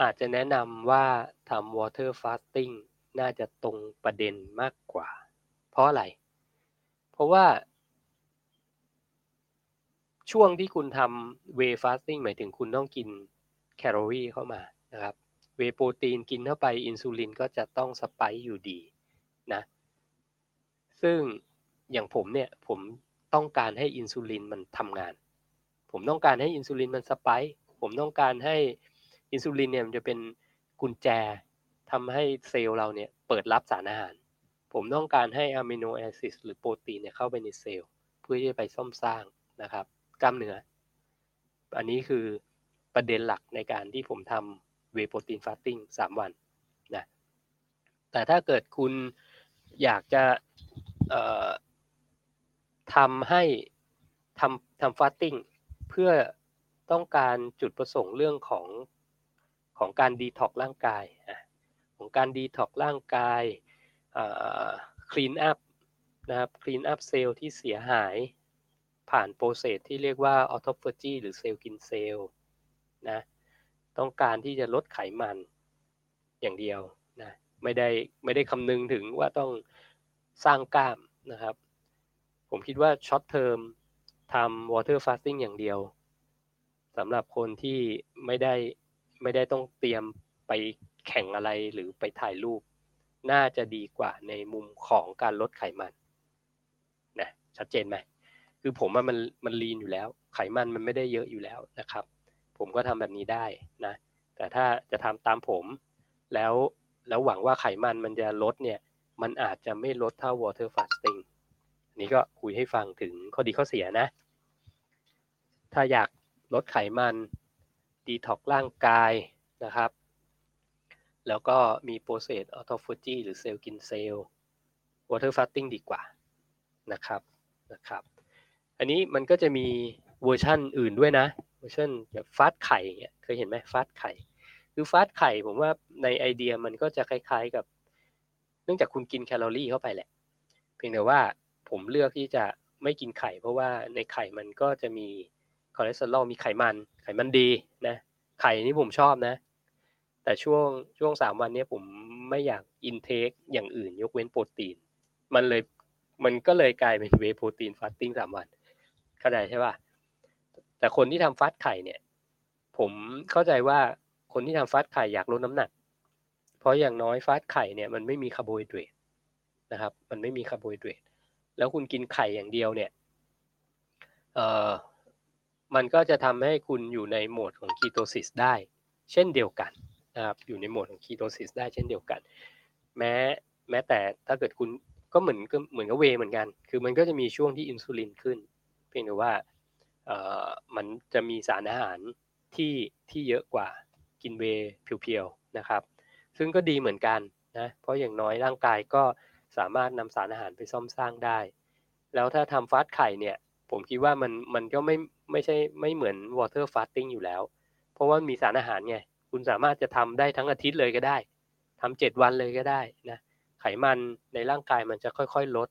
อาจจะแนะนำว่าทำ water fasting น่าจะตรงประเด็นมากกว่า เพราะอะไร เพราะว่า ช่วงที่คุณทำเวฟาสติ้งหมายถึงคุณต้องกินแคลอรี่เข้ามานะครับ เวโปรตีนกินเข้าไปอินซูลินก็จะต้องสไปค์อยู่ดีนะ ซึ่งอย่างผมเนี่ยผมต้องการให้อินซูลินมันทำงาน ผมต้องการให้อินซูลินมันสปค์ผมต้องการให้อินซูลินเนี่ยมันจะเป็นกุญแจทำให้เซลล์เราเนี่ยเปิดรับสารอาหาร ผมต้องการให้ amino acid หรือโปรตีนเนี่ยเข้าไปในเซลล์ เพื่อที่จะไปซ่อมสร้างนะครับ กล้ามเนื้อ อันนี้คือประเด็นหลักในการที่ผมทำ whey protein fasting สามวันนะแต่ถ้าเกิดคุณอยากจะทำให้ทำทำ fasting เพื่อต้องการจุดประสงค์เรื่องของของการดีท็อกร่างกายของการดีท็อกร่างกาย clean up นะครับ clean up เซลล์ที่เสียหายผ่าน process ที่เรียกว่า autophagy หรือเซลล์กินเซลล์นะต้องการที่จะลดไขมันอย่างเดียวนะไม่ได้ไม่ได้คำนึงถึงว่าต้องสร้างกล้ามนะครับ ผมคิดว่า short term ทำ water fasting อย่างเดียวสำหรับคนที่ไม่ได้ไม่ได้ต้องเตรียมไปแข่งอะไรหรือไปถ่ายรูป น่าจะดีกว่าในมุมของการลดไขมันนะชัดเจนไหมคือผมว่ามันมันลีนอยู่แล้ว ไขมันมันไม่ได้เยอะอยู่แล้วนะครับ ผมก็ทำแบบนี้ได้นะแต่ถ้าจะทำตามผมแล้วแล้วหวังว่าไขมันมันจะลดเนี่ย มันอาจจะไม่ลดเท่า water fasting นี้ก็คุยให้ฟังถึงข้อดีข้อเสียนะ ถ้าอยากลดไขมันดีท็อกร่างกายนะครับ แล้วก็มี process autophagy หรือเซลล์กินเซลล์ water fasting ดีกว่านะครับนะครับ อันนี้มันก็จะมีเวอร์ชั่นอื่นด้วยนะเวอร์ชันแบบ fast ไข่เนี่ยเคยเห็นไหม fast ไข่คือ fast ไข่ผมว่าในไอเดียมันก็จะคล้ายๆกับ เนื่องจากคุณกินแคลอรี่เข้าไปแหละ เพียงแต่ว่าผมเลือกที่จะไม่กินไข่ เพราะว่าในไข่มันก็จะมี คอเลสเตอรอลมีไขมัน ไขมันดีนะไข่นี่ผมชอบนะ แต่ช่วงช่วงสามวันนี้ผมไม่อยาก intake อย่างอื่น ยกเว้นโปรตีน มันเลยมันก็เลยกลายเป็น whey protein fasting สามวันเข้าใจใช่ป่ะแต่คนที่ทำ fast ไข่เนี่ย ผมเข้าใจว่าคนที่ทำ fast ไข่อยากลดน้ำหนัก เพราะอย่างน้อย fast ไข่เนี่ยมันไม่มีคาร์โบไฮเดรตนะครับ มันไม่มีคาร์โบไฮเดรตแล้วคุณกินไข่อย่างเดียวเนี่ยเอ่อ มันก็จะทำให้คุณอยู่ในโหมดของ ketosis ได้ เช่นเดียวกันนะครับอยู่ในโหมดของ ketosis ได้เช่นเดียวกัน แม้แม้แต่ถ้าเกิดคุณก็เหมือนก็เหมือนกับเวเหมือนกัน คือมันก็จะมีช่วงที่อินซูลินขึ้น เพียงแต่ว่ามันจะมีสารอาหารที่ที่เยอะกว่ากินเวเพียวๆนะครับ ซึ่งก็ดีเหมือนกันนะเพราะอย่างน้อยร่างกายก็สามารถนำสารอาหารไปซ่อมสร้างได้ แล้วถ้าทำ fast ไข่เนี่ย ผมคิดว่ามันมันก็ไม่ ไม่ใช่ไม่เหมือน water fasting อยู่แล้ว เพราะว่ามีสารอาหารไง คุณสามารถจะทำได้ทั้งอาทิตย์เลยก็ได้ทำเจ็ดวันเลยก็ได้นะไขมันในร่างกายมันจะค่อยๆลด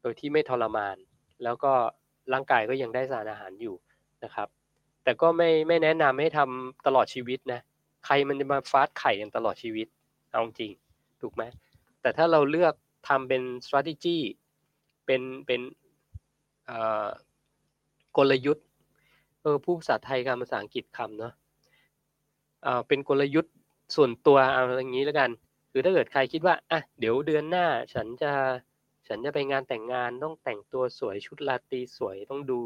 โดยที่ไม่ทรมาน แล้วก็ร่างกายก็ยังได้สารอาหารอยู่นะครับ แต่ก็ไม่ไม่แนะนำให้ทำตลอดชีวิตนะใครมันจะมาฟาสไข่กันตลอดชีวิตเอาจริงถูกไหมแต่ถ้าเราเลือกทำเป็น strategy เป็นเป็นกลยุทธ์ ออผู้ภาษาไทยกับภาษาอังกฤษคำเนาะเป็นกลยุทธ์ส่วนตัวเอาอย่างนี้แล้วกัน คือถ้าเกิดใครคิดว่าอะเดี๋ยวเดือนหน้าฉันจะฉันจะไปงานแต่งงานต้องแต่งตัวสวยชุดราตรีสวยต้องดู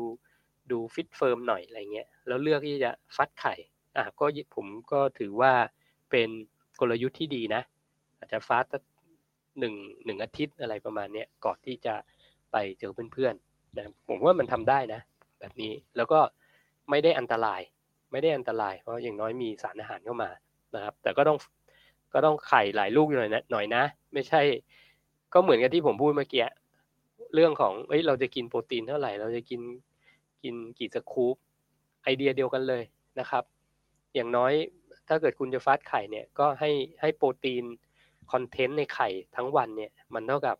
ดู fit firm หน่อยอะไรเงี้ยแล้วเลือกที่จะ fast ไข่อะก็ผมก็ถือว่าเป็นกลยุทธ์ที่ดีนะ อาจจะ fast หนึ่งหนึ่งอาทิตย์อะไรประมาณเนี้ยก่อนที่จะไปเจอเพื่อนๆนะผมว่ามันทำได้นะ แบบนี้แล้วก็ ไม่ได้อันตราย ไม่ได้อันตราย เพราะอย่างน้อยมีสารอาหารเข้ามานะครับ แต่ก็ต้องก็ต้องไข่หลายลูกหน่อยนะหน่อยนะ ไม่ใช่ ก็เหมือนกับที่ผมพูดเมื่อกี้เรื่องของเอ้ยเราจะกินโปรตีนเท่าไหร่ เราจะกินกินกี่สกู๊ปไอเดียเดียวกันเลยนะครับ อย่างน้อยถ้าเกิดคุณจะฟาสไข่เนี่ยก็ให้ให้โปรตีนคอนเทนต์ในไข่ทั้งวันเนี่ยมันเท่ากับ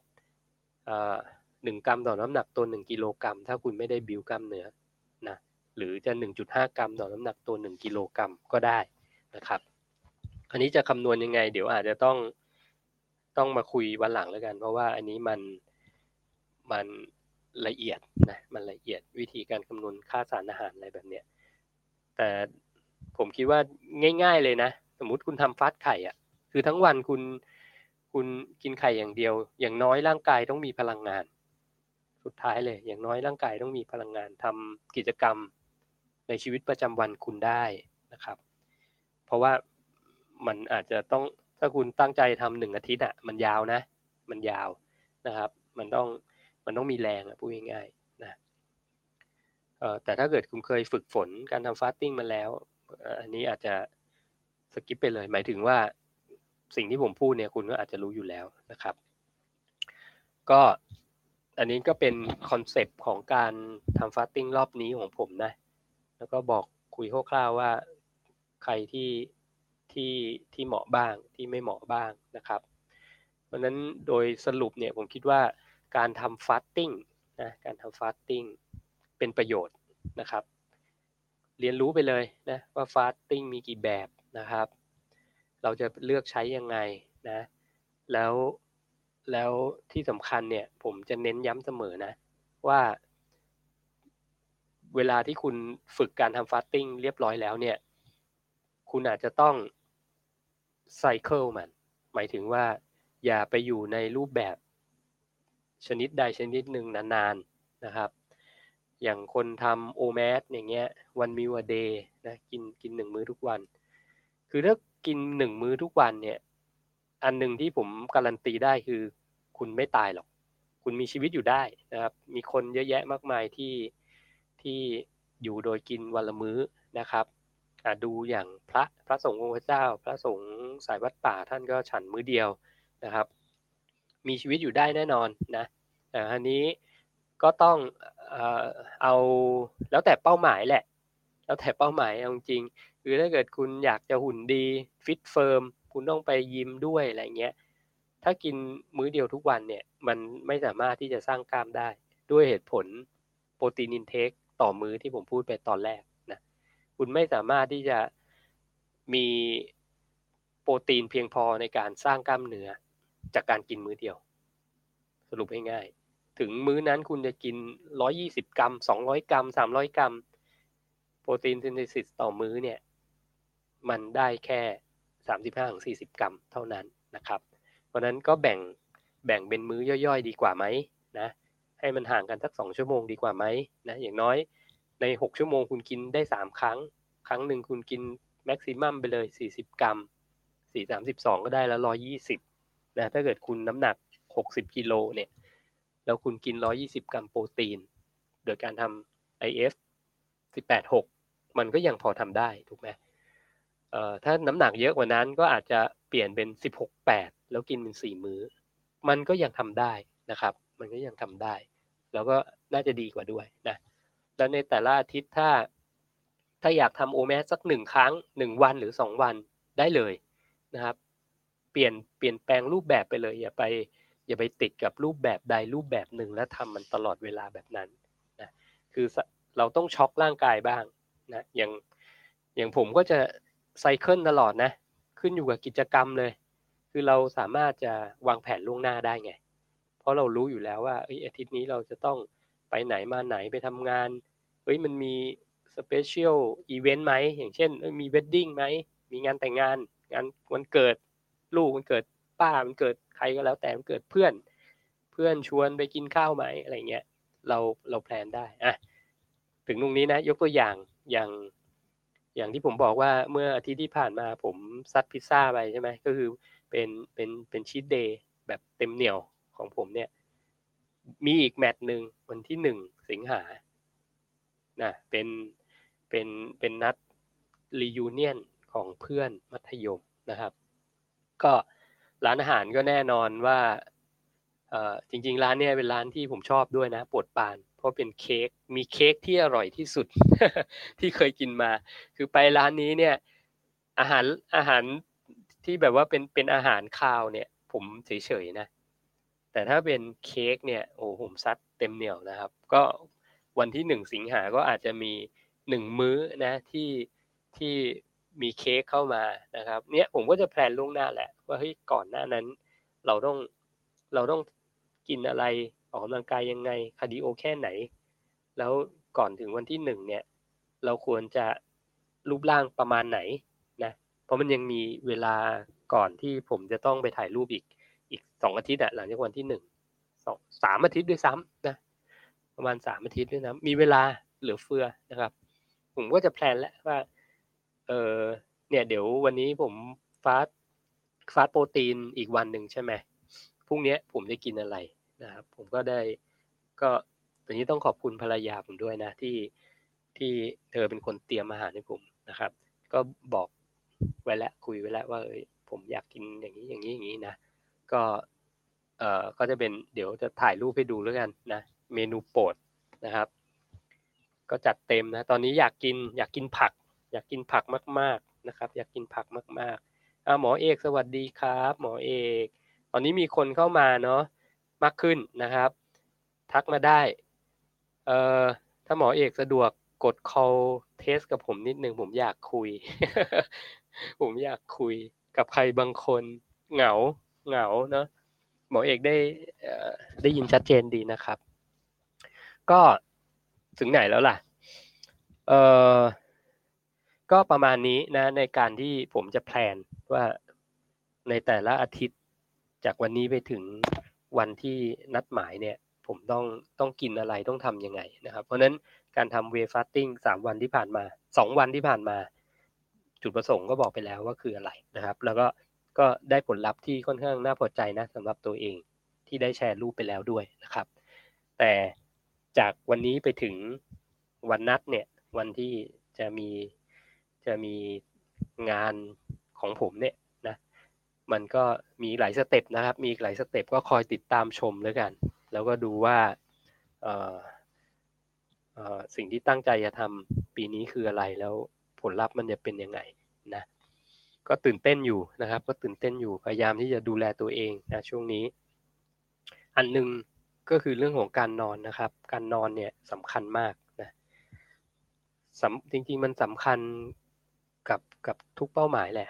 หนึ่งกรัมต่อน้ำหนักตัวหนึ่งกิโลกรัมถ้าคุณไม่ได้บิวกรัมเนื้อ หรือจะหนึ่งจุดห้ากรัมต่อน้ำหนักตัวหนึ่งกิโลกรัมก็ได้นะครับอันนี้จะคำนวณยังไง เดี๋ยวอาจจะต้องต้องมาคุยวันหลังแล้วกัน เพราะว่าอันนี้มันมันละเอียดนะมันละเอียดวิธีการคำนวณค่าสารอาหารอะไรแบบเนี้ยแต่ผมคิดว่าง่าย ๆเลยนะ สมมุติคุณทำฟัดไข่อะคือทั้งวันคุณคุณกินไข่อย่างเดียว อย่างน้อยร่างกายต้องมีพลังงาน สุดท้ายเลย อย่างน้อยร่างกายต้องมีพลังงานทำกิจกรรม ในชีวิตประจำวันคุณได้นะครับ เพราะว่ามันอาจจะต้องถ้าคุณตั้งใจทำหนึ่งอาทิตย์อะมันยาวนะ มันยาวนะครับ มันต้องมันต้องมีแรงอะพูดง่ายๆนะเออแต่ถ้าเกิดคุณเคยฝึกฝนการทำฟาสติ้งมาแล้ว อันนี้อาจจะสกิปไปเลย หมายถึงว่าสิ่งที่ผมพูดเนี่ยคุณก็อาจจะรู้อยู่แล้วนะครับ ก็อันนี้ก็เป็น concept ของการทำ fasting รอบนี้ของผมนะ แล้วก็บอกคุยคร่าวๆว่าใครที่ที่ที่เหมาะบ้างที่ไม่เหมาะบ้างนะครับ เพราะนั้นโดยสรุปเนี่ยผมคิดว่าการทำ fasting นะการทำ fasting เป็นประโยชน์นะครับ เรียนรู้ไปเลยนะว่า fasting มีกี่แบบนะครับ เราจะเลือกใช้ยังไงนะแล้วแล้วที่สำคัญเนี่ยผมจะเน้นย้ำเสมอนะว่า เวลาที่คุณฝึกการทำฟาสติ้งเรียบร้อยแล้วเนี่ย คุณอาจจะต้องไซเคิลมัน หมายถึงว่าอย่าไปอยู่ในรูปแบบชนิดใดชนิดหนึ่งนานๆนะครับ อย่างคนทำโอแมสอย่างเงี้ยวันมิวเดย์นะกินกินหนึ่งมื้อทุกวัน คือถ้ากินหนึ่งมื้อทุกวันเนี่ย อันหนึ่งที่ผมการันตีได้คือคุณไม่ตายหรอก คุณมีชีวิตอยู่ได้นะครับ มีคนเยอะแยะมากมายที่ ที่อยู่โดยกินวันละมื้อนะครับดูอย่างพระพระสงฆ์องค์พระเจ้า พระสงฆ์สายวัดป่าท่านก็ฉันมื้อเดียวนะครับ มีชีวิตอยู่ได้แน่นอนนะแต่อันนี้ก็ต้องเอาแล้วแต่เป้าหมายแหละ แล้วแต่เป้าหมายเอาจริงคือถ้าเกิดคุณอยากจะหุ่นดี fit firm คุณต้องไปยิมด้วยอะไรเงี้ยถ้ากินมื้อเดียวทุกวันเนี่ยมันไม่สามารถที่จะสร้างกล้ามได้ด้วยเหตุผลโปรตีน intake ต่อมื้อที่ผมพูดไปตอนแรกนะคุณไม่สามารถที่จะมีโปรตีนเพียงพอในการสร้างกล้ามเนื้อจากการกินมื้อเดียว สรุปง่ายๆถึงมื้อนั้นคุณจะกิน 120 กรัม 200 กรัม 300 กรัม protein synthesis ต่อมื้อเนี่ยมันได้แค่ 35-40 กรัมเท่านั้นนะครับ เพราะนั้นก็แบ่งแบ่งเป็นมื้อย่อยๆ ดีกว่าไหมนะ ให้มันห่างกันสัก2ชั่วโมงดีกว่าไหมนะอย่างน้อยใน6ชั่วโมงคุณกินได้3ครั้ง ครั้งหนึ่งคุณกินแม็กซิมัมไปเลย40กรัม4 32ก็ได้แล้ว120นะถ้าเกิดคุณน้ำหนัก60กิโลเนี่ยแล้วคุณกิน120กรัมโปรตีน โดยการทำ IF 18 6มันก็ยังพอทำได้ถูกไหมเอ่อถ้าน้ำหนักเยอะกว่านั้นก็อาจจะเปลี่ยนเป็น16 8แปดแล้วกินเป็น4มื้อ มันก็ยังทำได้นะครับ มันก็ยังทำได้ แล้วก็น่าจะดีกว่าด้วยนะแล้วในแต่ละอาทิตย์ถ้าถ้าอยากทำ OMAD สักหนึ่งครั้งหนึ่งวันหรือสองวันได้เลยนะครับ เปลี่ยนเปลี่ยนแปลงรูปแบบไปเลย อย่าไปอย่าไปติดกับรูปแบบใดรูปแบบหนึ่งแล้วทำมันตลอดเวลาแบบนั้นนะคือเราต้องช็อกร่างกายบ้างนะอย่างอย่างผมก็จะ cycle ตลอดนะ ขึ้นอยู่กับกิจกรรมเลย คือเราสามารถจะวางแผนล่วงหน้าได้ไง เพราะเรารู้อยู่แล้วว่าอาทิตย์นี้เราจะต้องไปไหนมาไหนไปทำงานเฮ้ยมันมี special event ไหมอย่างเช่นมี wedding ไหมมีงานแต่งงาน งานวันเกิดลูกวันเกิดป้าวันเกิดใครก็แล้วแต่วันเกิดเพื่อน เพื่อนชวนไปกินข้าวไหมอะไรเงี้ยเราเรา plan ได้อะถึงตรงนี้นะ ยกตัวอย่างอย่าง อย่างที่ผมบอกว่าเมื่ออาทิตย์ที่ผ่านมาผมซัดพิซซ่าไปใช่ไหมก็คือเป็นเป็นเป็น cheat day แบบเต็มเหนียว ของผมเนี่ย มีอีก match หนึ่งวันที่หนึ่งสิงหานะเป็นเป็นเป็นนัด reunion ของเพื่อนมัธยมนะครับ ก็ร้านอาหารก็แน่นอนว่าเออจริง ๆ ร้านเนี้ยเป็นร้านที่ผมชอบด้วยนะปวดปาน เพราะเป็นเค้กมีเค้กที่อร่อยที่สุดที่เคยกินมา คือไปร้านนี้เนี่ยอาหารอาหารที่แบบว่าเป็นเป็นอาหารคาวเนี่ย ผมเฉยๆนะ แต่ถ้าเป็นเค้กเนี่ยโอ้ผมซัดเต็มเหนียวนะครับ ก็วันที่หนึ่งสิงหาก็อาจจะมีหนึ่งมื้อนะที่ที่มีเค้กเข้ามานะครับ เนี่ยผมก็จะ plan ล่วงหน้าแหละ ว่าเฮ้ยก่อนหน้านั้น เราต้องเราต้องกินอะไรออกกำลังกายยังไง cardio แค่ไหน แล้วก่อนถึงวันที่หนึ่งเนี่ย เราควรจะรูปร่างประมาณไหนนะเพราะมันยังมีเวลาก่อนที่ผมจะต้องไปถ่ายรูปอีกอีก สองอาทิตย์อะหลังจากวันที่หนึ่งสองสามอาทิตย์ด้วยซ้ำนะประมาณสามอาทิตย์ด้วยนะมีเวลาเหลือเฟือนะครับ ผมก็จะแพลนแล้วว่าเออเนี่ยเดี๋ยววันนี้ผมฟาสฟาสโปรตีนอีกวันหนึ่งใช่ไหมพรุ่งนี้ผมจะกินอะไรนะครับผมก็ได้ก็ตอนนี้ต้องขอบคุณภรรยาผมด้วยนะที่ที่เธอเป็นคนเตรียมอาหารให้ผมนะครับ ก็บอกไว้แล้วคุยไว้แล้วว่าเอยผมอยากกินอย่างนี้อย่างนี้อย่างนี้นะ ก็ เอ่อก็จะเป็นเดี๋ยวจะถ่ายรูปให้ดูแล้วกันนะเมนูโปรดนะครับ ก็จัดเต็มนะตอนนี้อยากกินอยากกินผัก อยากกินผักมาก ๆนะครับ อยากกินผักมากๆอ่าหมอเอกสวัสดีครับ หมอเอก ตอนนี้มีคนเข้ามาเนาะมากขึ้นนะครับ ทักมาได้เอ่อถ้าหมอเอกสะดวกกด call test กับผมนิดนึงผมอยากคุย ผมอยากคุยกับใครบางคนเหงาเหงาเนาะ หมอเอกได้ได้ยินชัดเจนดีนะครับ ก็ถึงไหนแล้วล่ะ เออก็ประมาณนี้นะในการที่ผมจะแพลนว่าในแต่ละอาทิตย์จากวันนี้ไปถึงวันที่นัดหมายเนี่ย ผมต้องต้องกินอะไรต้องทำยังไงนะครับ เพราะนั้นการทำเวฟาสติ้งสามวันที่ผ่านมาสองวันที่ผ่านมา จุดประสงค์ก็บอกไปแล้วว่าคืออะไรนะครับ แล้วก็ ก็ได้ผลลัพธ์ที่ค่อนข้างน่าพอใจนะสำหรับตัวเองที่ได้แชร์รูปไปแล้วด้วยนะครับ แต่จากวันนี้ไปถึงวันนัดเนี่ยวันที่จะมีจะมีงานของผมเนี่ยนะมันก็มีหลาย step นะครับ มีหลาย step ก็คอยติดตามชมแล้วกัน แล้วก็ดูว่าสิ่งที่ตั้งใจจะทำปีนี้คืออะไรแล้วผลลัพธ์มันจะเป็นยังไงนะ ก็ตื่นเต้นอยู่นะครับ ก็ตื่นเต้นอยู่พยายามที่จะดูแลตัวเองนะช่วงนี้ อันหนึ่งก็คือเรื่องของการนอนนะครับ การนอนเนี่ยสำคัญมากนะจริงๆมันสำคัญกับกับทุกเป้าหมายแหละ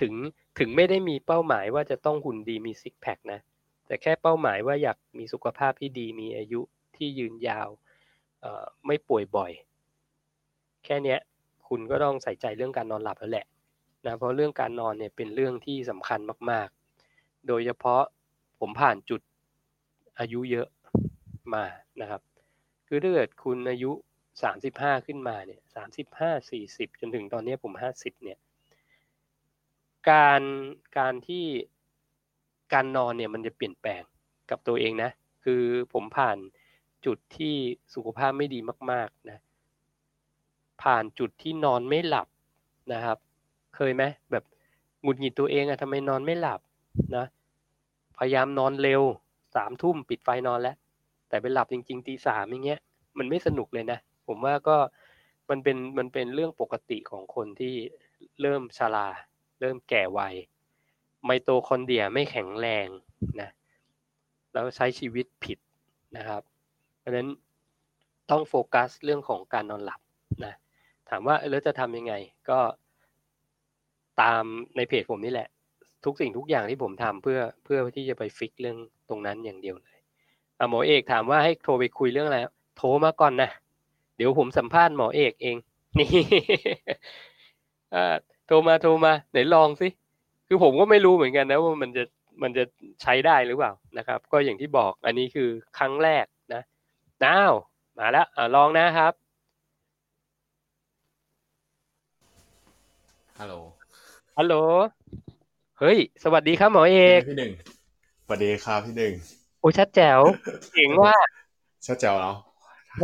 ถึงถึงไม่ได้มีเป้าหมายว่าจะต้องหุ่นดีมีซิกแพคนะ แต่แค่เป้าหมายว่าอยากมีสุขภาพที่ดีมีอายุที่ยืนยาวไม่ป่วยบ่อย แค่นี้คุณก็ต้องใส่ใจเรื่องการนอนหลับแล้วแหละ นะเพราะเรื่องการนอนเนี่ยเป็นเรื่องที่สำคัญมาก ๆ โดยเฉพาะผมผ่านจุดอายุเยอะมานะครับ คือถ้าเกิดคุณอายุสามสิบห้าขึ้นมาเนี่ยสามสิบห้าสี่สิบจนถึงตอนนี้ผมห้าสิบเนี่ย การการที่การนอนเนี่ยมันจะเปลี่ยนแปลงกับตัวเองนะ คือผมผ่านจุดที่สุขภาพไม่ดีมาก ๆ นะ ผ่านจุดที่นอนไม่หลับนะครับ เคยไหมแบบหงุดหงิดตัวเองอะทำไมนอนไม่หลับนะพยายามนอนเร็วสามทุ่มปิดไฟนอนแล้ว แต่ไปหลับจริงๆตีสามอย่างเงี้ย มันไม่สนุกเลยนะ ผมว่าก็มันเป็นมันเป็นเรื่องปกติของคนที่เริ่มชราเริ่มแก่วัย ไมโตคอนเดียไม่แข็งแรงนะแล้วใช้ชีวิตผิดนะครับ เพราะฉะนั้นต้องโฟกัสเรื่องของการนอนหลับนะถามว่าแล้วจะทำยังไง ก็ ตามในเพจผมนี่แหละ ทุกสิ่งทุกอย่างที่ผมทำเพื่อเพื่อที่จะไปฟิกเรื่องตรงนั้นอย่างเดียวเลยหมอเอกถามว่าให้โทรไปคุยเรื่องอะไรโทรมาก่อนนะเดี๋ยวผมสัมภาษณ์หมอเอกเอง นี่โทรมาโทรมาไหนลองสิคือผมก็ไม่รู้เหมือนกันนะว่ามันจะมันจะใช้ได้หรือเปล่านะครับ ก็อย่างที่บอกอันนี้คือครั้งแรกนะน้าวมาแล้วอลองนะครับฮัลโหล ฮัลโหล เฮ้ย สวัสดีครับหมอเอกพี่หนึ่งสวัสดีครับพี่หนึ่งโอ้ชัดแจ๋วเก่งว่า ชัดแจ๋วแล้ว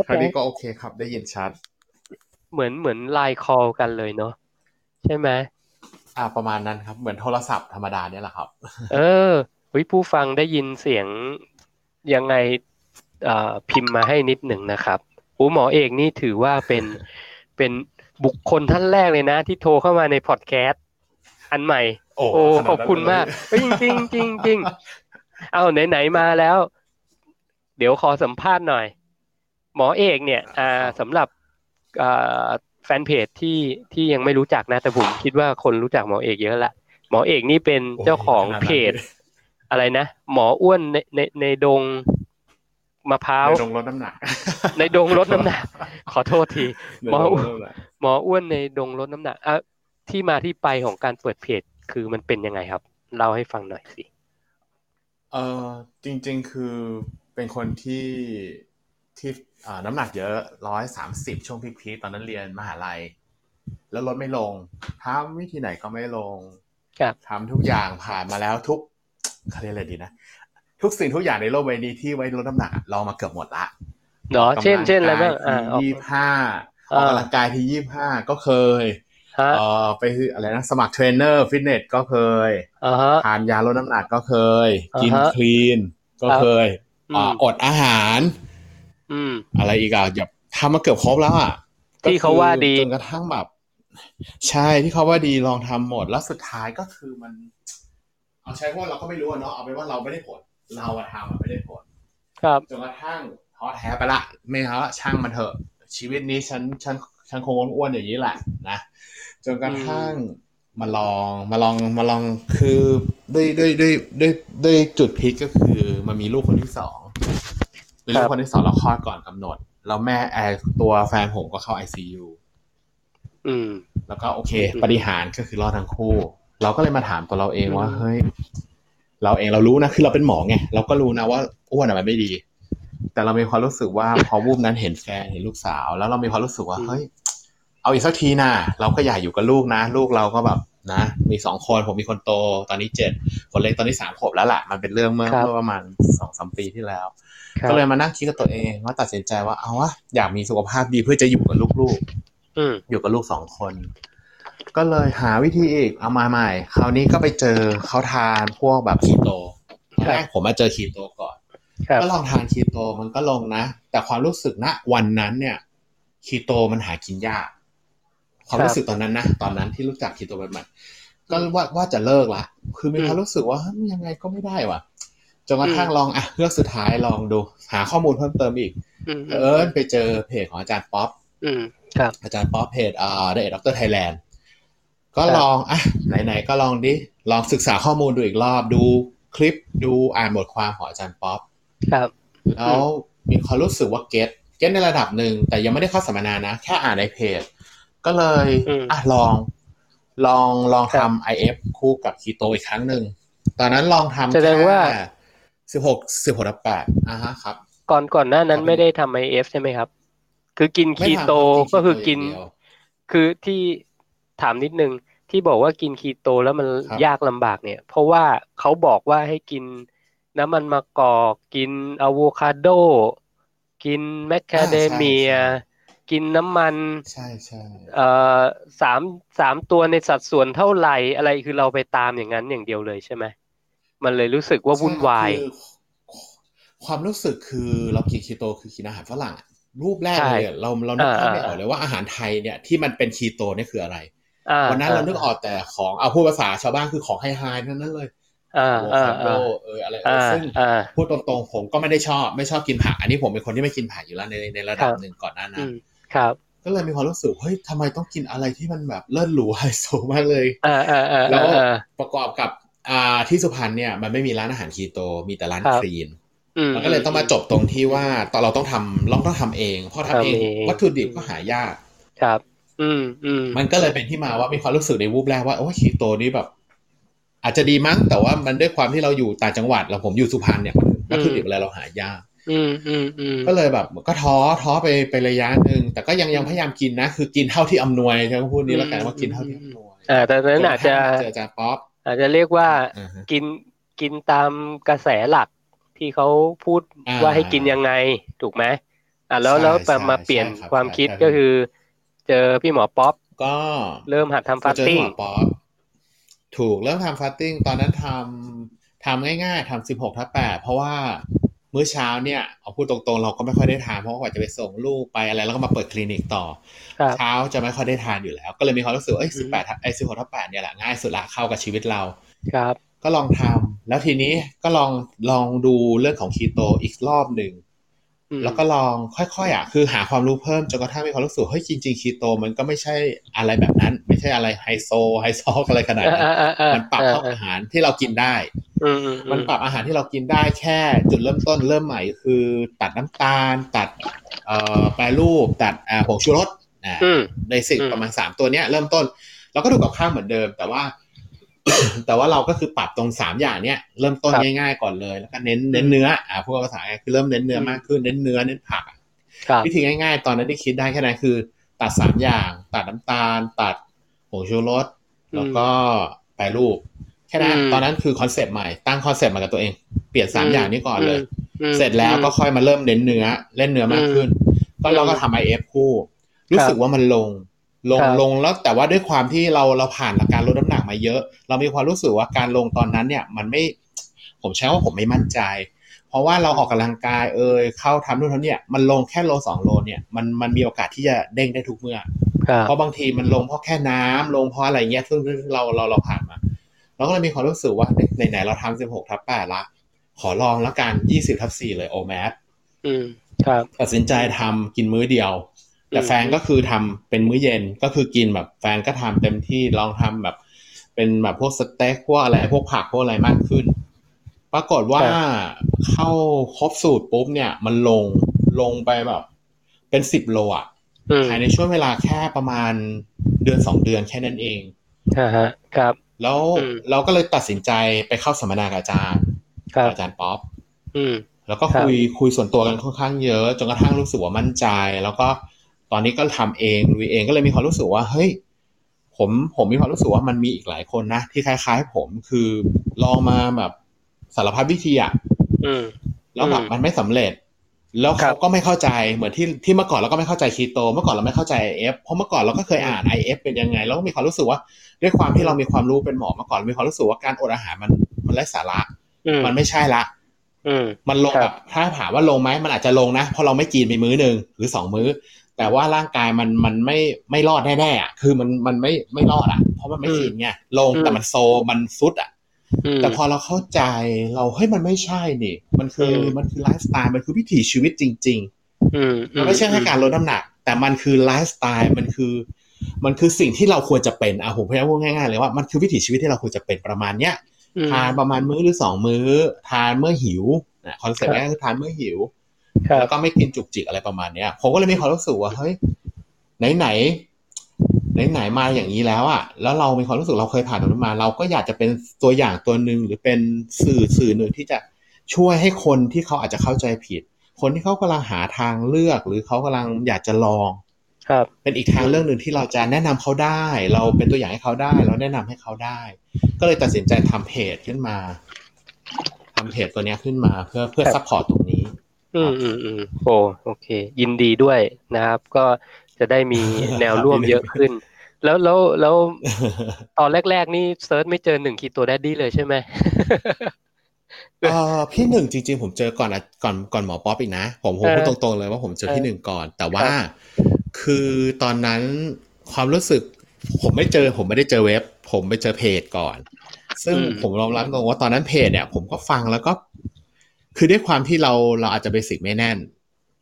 คราวนี้ก็โอเคครับ ได้ยินชัด เหมือนเหมือนไลน์คอลกันเลยเนาะใช่ไหมอ่าประมาณนั้นครับ เหมือนโทรศัพท์ธรรมดาเนี่ยแหละครับ เออเฮ้ยผู้ฟังได้ยินเสียงยังไงอ่าพิมพ์มาให้นิดหนึ่งนะครับโอ้หมอเอกนี่ถือว่าเป็นเป็นบุคคลท่านแรกเลยนะ ที่โทรเข้ามาในพอดแคสต์ อันใหม่ โอ้โอ้ขนาดนั้นขอบคุณมากเลยเฮ้ยจริงจริงจริงเอาไหนไหนๆมาแล้ว เดี๋ยวขอสัมภาษณ์หน่อย หมอเอกเนี่ย อ่าสำหรับอ่าแฟนเพจที่ที่ยังไม่รู้จักนะแต่ผมคิดว่าคนรู้จักหมอเอกเยอะละหมอเอกนี่เป็นโอ้ยเจ้าของขนาดนั้นเพจ อะไรนะหมออ้วนในในในดงมะพร้าวในดงลดน้ำหนัก ในดงลดน้ำหนัก ขอโทษทีในหมอดงอ้ลวนดน้ำหนักหมออ้วนในดงลดน้ำหนักอะ ที่มาที่ไปของการเปิดเพจคือมันเป็นยังไงครับ เล่าให้ฟังหน่อยสิ เออจริง ๆ คือเป็นคนที่ที่อ่าน้ำหนักเยอะร้อยสามสิบช่วง peak ๆตอนนั้นเรียนมหาลัย แล้วลดไม่ลงทำวิธีไหนก็ไม่ลงครับทำทุกอย่างผ่านมาแล้วทุกเขาเรียกอะไรดีนะ ทุกสิ่งทุกอย่างในโลกใบนี้ที่ไว้ลดน้ำหนักอะเรามาเกือบหมดละเนาะเช่นเช่นอะไรบ้างอ่าอ่าออกยี่ห้าออ่าออกกำลังกายที่ยี่ห้าก็เคยฮะ เออไปอะไรนะสมัคร trainer fitness ก็เคยอ่าฮะทานยาลดน้ำหนักก็เคยอ่าฮะกินคลีนก็ครับเคยอืมอ่าอดอาหารอืมอะไรอีกอะอย่าทำมาเกือบครบแล้วอะที่เขาว่าดีจนกระทั่งแบบ ใช่ที่เขาว่าดีลองทำหมดแล้วสุดท้ายก็คือมัน เอาใช้ว่าเราก็ไม่รู้อะเนาะเอาเป็นว่าเราไม่ได้ผลเราอะทำอะไม่ได้ผลครับจนกระทั่งท้อแท้ไปละ ไม่เอาละช่างมันเถอะ ชีวิตนี้ฉันฉันฉันคงอ้วนๆอย่างนี้แหละนะ จนกระทั่งมาลองมาลองมาลองคือด้วยด้วยด้วยด้วยด้วยจุดพีคก็คือมันมีลูกคนที่สองเป็นลูครักบคนที่สองแล้วคลอดก่อนกำหนด แล้วแม่แอร์ตัวแฟนผมก็เข้า ICU อืมแล้วก็โอเคอืมปฏิหารย์ก็คือรอดทั้งคู่ เราก็เลยมาถามตัวเราเองว่าอืมเฮ้ยเราเองเรารู้นะคือเราเป็นหมอไงเราก็รู้นะว่าอ้วนอะมันไม่ดี แต่เรามีความรู้สึกว่าพอวูบนั้นเห็นแฟนเห็นลูกสาว แล้วเรามีความรู้สึกว่าเฮ้ย เอาอีกสักทีนะเราก็อยากอยู่กับลูกนะ ลูกเราก็แบบนะ มีสองคนผมมีคนโตตอนนี้เจ็ดคนเล็กตอนนี้สามขวบแล้วล่ะ มันเป็นเรื่องเมื่อครับเมื่อประมาณสองสามปีที่แล้วครับก็เลยมานั่งคิดกับตัวเองว่าตัดสินใจว่าเอาวะอยากมีสุขภาพดีเพื่อจะอยู่กับลูกๆอืมอยู่กับลูกสองคน ก็เลยหาวิธีอีกเอามาใหม่ คราวนี้ก็ไปเจอเขาทานพวกแบบคีโตตอนแรกผมมาเจอคีโตก่อนครับก็ลองทานคีโตมันก็ลงนะ แต่ความรู้สึกณวันนั้นเนี่ยคีโตมันหากินยาก ความรู้สึกตอนนั้นนะตอนนั้นที่รู้จักคีโตใหม่ๆก็ว่าว่าจะเลิกละคือมีความรู้สึกว่าเฮ้ยยังไงก็ไม่ได้ว่ะจนกระทั่งลองอะเลือกสุดท้ายลองดู หาข้อมูลเพิ่มเติมอีกอืมเออไปเจอเพจของอาจารย์ป๊อปอืมครับอาจารย์ป๊อปเพจอ่า The Doctor Thailand ก็ครับลองอะไหนๆก็ลองดิลองศึกษาข้อมูลดูอีกรอบดูคลิปดูอ่านบทความของอาจารย์ป๊อปครับ แล้วมีความรู้สึกว่า get get ในระดับหนึ่งแต่ยังไม่ได้เข้าสัมมนานะ แค่อ่านในเพจ ก็เลยอืมอะลอง ลองลองครับทำ IF คู่กับคีโตอีกครั้งหนึ่ง ตอนนั้นลองทำแสดงว่าสิบหกสิบหกแปดอะฮะครับ ก่อนก่อนหน้านั้นครับไม่ได้ทำ IF ใช่ไหมครับ คือกินไม่คีทำโตครับก็คือกินอย่างเดียวคือที่ถามนิดนึงที่บอกว่ากินคีโตแล้วมันครับยากลำบากเนี่ย เพราะว่าเขาบอกว่าให้กินน้ำมันมะกอก กินอะโวคาโด กินแมคคาเดเมีย กินน้ำมัน ใช่ใช่เอ่อสามสามตัวในสัดส่วนเท่าไหร่อะไรคือเราไปตามอย่างนั้นอย่างเดียวเลยใช่ไหมมันเลยรู้สึกว่าวุ่นวายใช่คือความรู้สึกคือเรากินคีโตคือกินอาหารฝรั่งอะรูปแรกใช่เลยอะเราเรานึกภาพอ่าไม่ออกเลยว่าอาหารไทยเนี่ยที่มันเป็นคีโตเนี่ยคืออะไรอ่าวันนั้นเรานึกออกแต่ของเอาพูดภาษาชาวบ้านคือของไฮไฮทั้งนั้นเลยอ่าโวอ่าคาโดอ่าเอออะไรเออ่าอซึ่งอ่าพูดตรงๆผมก็ไม่ได้ชอบ ไม่ชอบกินผัก อันนี้ผมเป็นคนที่ไม่กินผักอยู่แล้วในในระดับครับหนึ่งก่อนหน้าอืนั้นม ครับ ก็เลยมีความรู้สึกเฮ้ยทำไมต้องกินอะไรที่มันแบบเลิศหรูไฮโซมากเลยอ่าอ่าอ่าแล้วอ่าประกอบกับอ่าที่สุพรรณเนี่ยมันไม่มีร้านอาหารคีโตมีแต่ร้านครับคลีนอืมันก็เลยต้องมาจบตรงที่ว่าตอนเราต้องทำเราต้องทำเองเพราะทำเองทำเองวัตถุดิบก็หายากครับ อืมอืมมันก็เลยเป็นที่มาว่ามีความรู้สึกในวูบแรกว่าโอ้คีโตนี่แบบ อาจจะดีมั้งแต่ว่ามันด้วยความที่เราอยู่ต่างจังหวัดแล้วผมอยู่สุพรรณเนี่ยมันวัตถุดิบอะไรเราหายาก อืมอืมอืมก็เลยแบบก็ท้อท้อไปไประยะหนึ่งแต่ก็ยังยังพยายามกินนะ คือกินเท่าที่อำนวยใช่ไหมพูดนี้แล้วกันว่ากินเท่าที่อำนวยอ่าแต่ตอนนั้นอาจจะเจออาจารย์ป๊อปอาจจะเรียกว่าอ่าฮะกินกินตามกระแสหลักที่เขาพูดอ่าว่าให้กินยังไงถูกไหมอ่าแล้วใช่แล้วแบบใช่มาเปลี่ยนใช่ครับความคิดใช่ก็คือ เจอพี่หมอป๊อปก็เริ่มหัดทำ fasting เจอหมอป๊อปถูกเริ่มทำ fasting ตอนนั้นทำทำง่ายๆทำสิบหกทับแปดเพราะว่า มื้อเช้าเนี่ยเอาพูดตรงๆ เราก็ไม่ค่อยได้ทานเพราะว่ากว่าจะไปส่งลูกไปอะไรแล้วก็มาเปิดคลินิกต่อครับเช้าจะไม่ค่อยได้ทานอยู่แล้ว ก็เลยมีความรู้สึกว่าเอ้ยอืสิบมแปดไอ้สิบหกทับแปดเนี่ยแหละง่ายสุดละเข้ากับชีวิตเราครับ ก็ลองทำแล้วทีนี้ก็ลองลองดูเรื่องของคีโตอีกรอบหนึ่งอืม แล้วก็ลองค่อยๆอะคือหาความรู้เพิ่มจนกระทั่งมีความรู้สึกเฮ้ยจริงๆคีโต มันก็ไม่ใช่อะไรแบบนั้น ไม่ใช่อะไรไฮโซไฮซอกอะไรขนาดนั้นอ่าอ่าอ่ามันปรับเข้าอาหารที่เรากินได้อืมอืมอืมันปรับอาหารที่เรากินได้แค่จุดเริ่มต้นเริ่มใหม่คือ ตัดน้ำตาล ตัดเอ่อแปรรูป ตัดอ่าผงชูรสอ่าอืมในสิ่งอืมประมาณสามตัวเนี้ยเริ่มต้น เราก็ดูกับข้าวเหมือนเดิม แต่ว่า แต่ว่าเราก็คือปรับตรงสามอย่างเนี้ยเริ่มต้นครับง่ายๆก่อนเลย แล้วก็เน้นเน้นเนื้ออ่าพูดภาษาง่ายคือเริ่มเน้นเนื้ออืมมากขึ้นเน้นเนื้อเน้นผักอะครับวิธีง่าย ๆ ตอนนั้นที่คิดได้แค่นั้นคือ ตัดสามอย่าง ตัดน้ำตาล ตัดผงชูรสแล้วก็แปรรูปแค่นั้นอืมตอนนั้นคือ concept ใหม่ตั้ง concept ใหม่กับตัวเอง เปลี่ยนสามอืมอย่างนี้ก่อนเลยอืมเสร็จแล้วก็ค่อยมาเริ่มเน้นเนื้อเล่นเนื้อมากขึ้น ก็เราก็ทำไอเอฟคู่ รู้สึกว่ามันลง ลงครับลงแล้วแต่ว่าด้วยความที่เราเราผ่านการลดน้ำหนักมาเยอะ เรามีความรู้สึกว่าการลงตอนนั้นเนี่ย มันไม่ ผมใช้ว่าผมไม่มั่นใจ เพราะว่าเราออกกำลังกายเอ่ยเข้าทำนู่นทำเนี่ยมันลงแค่โลสองโลเนี่ยมันมันมีโอกาสที่จะเด้งได้ทุกเมื่อครับเพราะบางทีมันลงเพราะแค่น้ำลงเพราะอะไรเงี้ยซึ่งซึ่งเราเราเราผ่านมาเราก็เลยมีความรู้สึกว่าไหนไหนๆเราทำสิบหกทับแปดละขอลองแล้วกันยี่สิบทับสี่เลยโอแมสอืมครับตัดสินใจทำกินมื้อเดียว แต่อืมแฟนก็คือทำเป็นมื้อเย็นก็คือกินแบบแฟนก็ทำเต็มที่ลองทำแบบ เป็นแบบพวกสเต็กพวกอะไรพวกผักพวกอะไรมากขึ้น ปรากฏว่าเข้าครบสูตรปุ๊บเนี่ย มันลงลงไปแบบ เป็นสิบโลอะอืมภายในช่วงเวลาแค่ประมาณเดือนสองเดือนแค่นั้นเองอ่าฮะครับ แล้วอืมเราก็เลยตัดสินใจไปเข้าสัมมนากับอาจารย์ครับอาจารย์ป๊อปอืมแล้วก็คุยคุยส่วนตัวกันค่อนข้างเยอะจนกระทั่งรู้สึกว่ามั่นใจ แล้วก็ ตอนนี้ก็ทำเองลุยเองก็เลยมีความรู้สึกว่าเฮ้ยผมผมมีความรู้สึกว่ามันมีอีกหลายคนนะที่คล้าย ๆ ผมคือลองมาแบบสารพัดวิธีอะอืมแล้วแบบอืมมันไม่สำเร็จ แล้วครัเขาบก็ไม่เข้าใจเหมือนที่ที่เมื่อก่อนเราก็ไม่เข้าใจคีโต เมื่อก่อนเราไม่เข้าใจ IF เพราะเมื่อก่อนเราก็เคยอ่าน IF เป็นยังไงแล้วก็มีความรู้สึกว่า ด้วยความที่เรามีความรู้เป็นหมอมาก่อนเรามีความรู้สึกว่าการอดอาหารมันมันไร้สาระอืมมันไม่ใช่ละอืมมันลงครัแบบบถ้าถามว่าลงไหมมันอาจจะลงนะเพราะเราไม่กินไปมื้อหนึ่งหรือสองมื้อ แต่ว่าร่างกายมันมันไม่ไม่รอดแน่ๆอะคือมันมันไม่ไม่รอดอะ เพราะมันไม่กินไงลงอืมแต่มันโซมันซุดอะอืมแต่พอเราเข้าใจเราเฮ้ยมันไม่ใช่นี่ มันคืออืมมันคือไลฟ์สไตล์มันคือวิถีชีวิตจริงอืมๆมันไม่ใช่แค่การลดน้ำหนัก แต่มันคือไลฟ์สไตล์มันคือ มันคือสิ่งที่เราควรจะเป็นอะผมพยายามพูดง่ายๆเลยว่ามันคือวิถีชีวิตที่เราควรจะเป็นประมาณเนี้ยอืมทานประมาณมื้อหรือสองมื้อ ทานเมื่อหิวนะ concept ครับแรกคือทานเมื่อหิวครับ แล้วก็ไม่กินจุกจิกอะไรประมาณเนี้ย ผมก็เลยมีความรู้สึกว่าเฮ้ยไหนไหนไหนไหนๆมาอย่างนี้แล้วอะแล้วเรามีความรู้สึกเราเคยผ่านตรงนั้นมา เราก็อยากจะเป็นตัวอย่างตัวหนึ่งหรือเป็นสื่อสื่อหนึ่งที่จะช่วยให้คนที่เขาอาจจะเข้าใจผิด คนที่เขากำลังหาทางเลือก หรือเขากำลังอยากจะลอง ครับ เป็นอีกทางเลือกหนึ่งที่เราจะแนะนำเขาได้ เราเป็นตัวอย่างให้เขาได้ เราแนะนำให้เขาได้ ก็เลยตัดสินใจทำเพจขึ้นมาทำเพจตัวเนี้ยขึ้นมาเพื่อเพื่อครับ support ตรงนี้ อืมอืมอืมโอ้โอเค ยินดีด้วยนะครับ ก็จะได้มีแนวร่วมเยอะขึ้น แล้วแล้วแล้วตอนแรก ๆ นี่ search ไม่เจอหนึ่ง Keto Daddy เลยใช่ไหมเออพี่หนึ่งจริง ๆ ผมเจอก่อนอะก่อนก่อนหมอป๊อปอีกนะ ผมผมพูดตรงๆเลยว่าผมเจอพี่หนึ่งก่อน แต่ว่า คือตอนนั้นความรู้สึก ผมไม่เจอ ผมไม่ได้เจอเว็บ ผมไปเจอเพจก่อน ซึ่งอืมผมยอมรับตรงว่าตอนนั้นเพจเนี่ย ผมก็ฟังแล้วก็ คือด้วยความที่เราเราอาจจะ basic ไม่แน่น